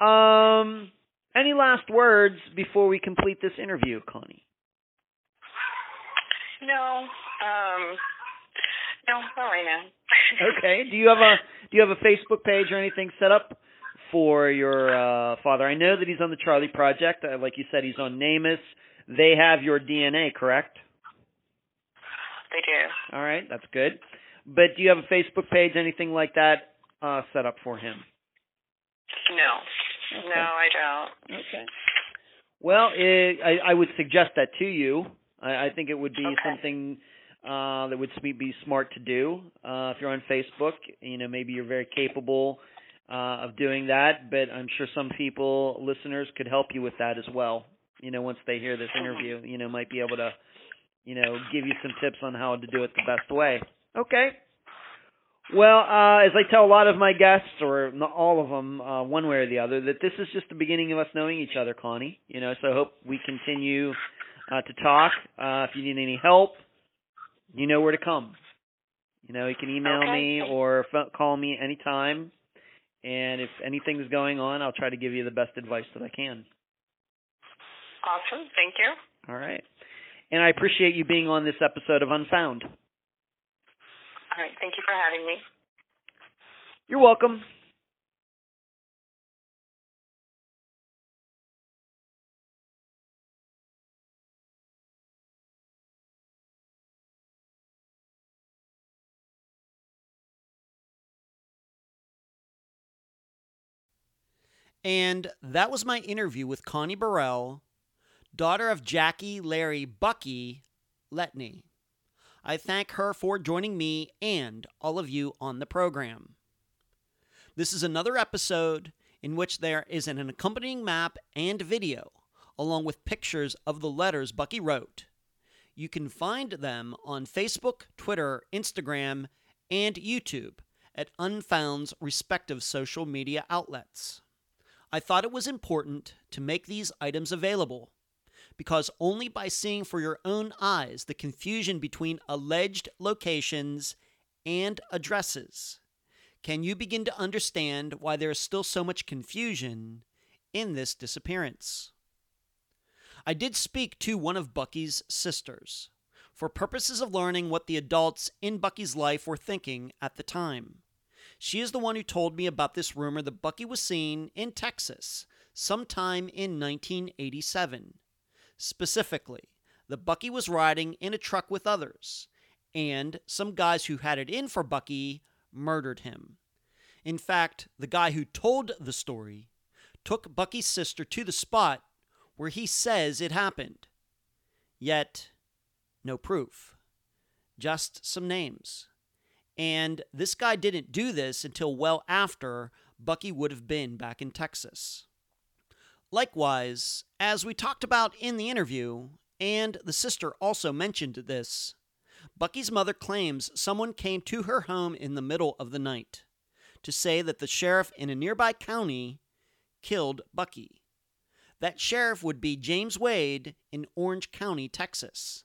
Um any last words before we complete this interview, Connie? No. Um no, not right now. okay. Do you have a do you have a Facebook page or anything set up for your uh father? I know that he's on the Charley Project. Uh, like you said, he's on NamUs. They have your DNA, correct? They do. All right, that's good. But do you have a Facebook page, anything like that, uh, set up for him? No. Okay. No, I don't. Okay. Well, it, I, I would suggest that to you. I, I think it would be okay. something uh, that would be smart to do. Uh, if you're on Facebook, you know, maybe you're very capable uh, of doing that, but I'm sure some people, listeners, could help you with that as well. You know, once they hear this interview, you know, might be able to, you know, give you some tips on how to do it the best way. Okay. Well, uh, as I tell a lot of my guests, or not all of them, uh, one way or the other, that this is just the beginning of us knowing each other, Connie. You know, so I hope we continue uh, to talk. Uh, if you need any help, you know where to come. You know, you can email Okay. me or ph- call me anytime. And if anything's going on, I'll try to give you the best advice that I can. Awesome. Thank you. All right. And I appreciate you being on this episode of Unfound. All right. Thank you for having me. You're welcome. And that was my interview with Connie Burrell, daughter of Jackie Larry Bucky Letney. I thank her for joining me and all of you on the program. This is another episode in which there is an accompanying map and video, along with pictures of the letters Bucky wrote. You can find them on Facebook, Twitter, Instagram, and YouTube at Unfound's respective social media outlets. I thought it was important to make these items available because only by seeing for your own eyes the confusion between alleged locations and addresses can you begin to understand why there is still so much confusion in this disappearance. I did speak to one of Bucky's sisters for purposes of learning what the adults in Bucky's life were thinking at the time. She is the one who told me about this rumor that Bucky was seen in Texas sometime in 1987. Specifically, the Bucky was riding in a truck with others, and some guys who had it in for Bucky murdered him. In fact, the guy who told the story took Bucky's sister to the spot where he says it happened. Yet, no proof, just some names. And this guy didn't do this until well after Bucky would have been back in Texas. Likewise, as we talked about in the interview, and the sister also mentioned this, Bucky's mother claims someone came to her home in the middle of the night to say that the sheriff in a nearby county killed Bucky. That sheriff would be James Wade in Orange County, Texas.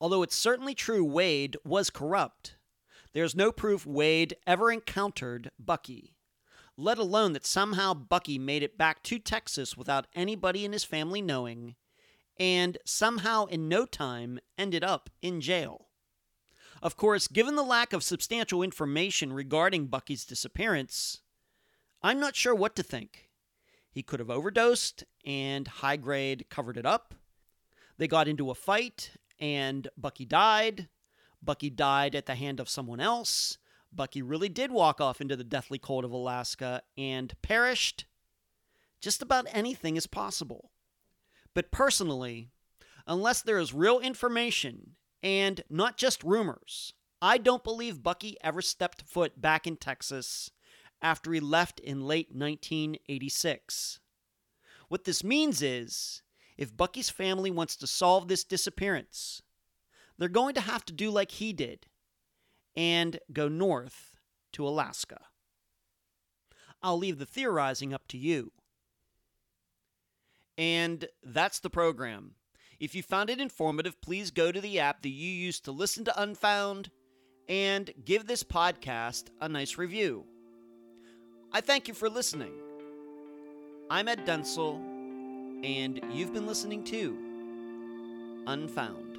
Although it's certainly true Wade was corrupt, there's no proof Wade ever encountered Bucky, let alone that somehow Bucky made it back to Texas without anybody in his family knowing, and somehow in no time ended up in jail. Of course, given the lack of substantial information regarding Bucky's disappearance, I'm not sure what to think. He could have overdosed and high grade covered it up. They got into a fight and Bucky died. Bucky died at the hand of someone else. Bucky really did walk off into the deathly cold of Alaska and perished. Just about anything is possible. But personally, unless there is real information and not just rumors, I don't believe Bucky ever stepped foot back in Texas after he left in late 1986. What this means is if Bucky's family wants to solve this disappearance, they're going to have to do like he did and go north to Alaska. I'll leave the theorizing up to you. And that's the program. If you found it informative, please go to the app that you use to listen to Unfound and give this podcast a nice review. I thank you for listening. I'm Ed Dentzel, and you've been listening to Unfound.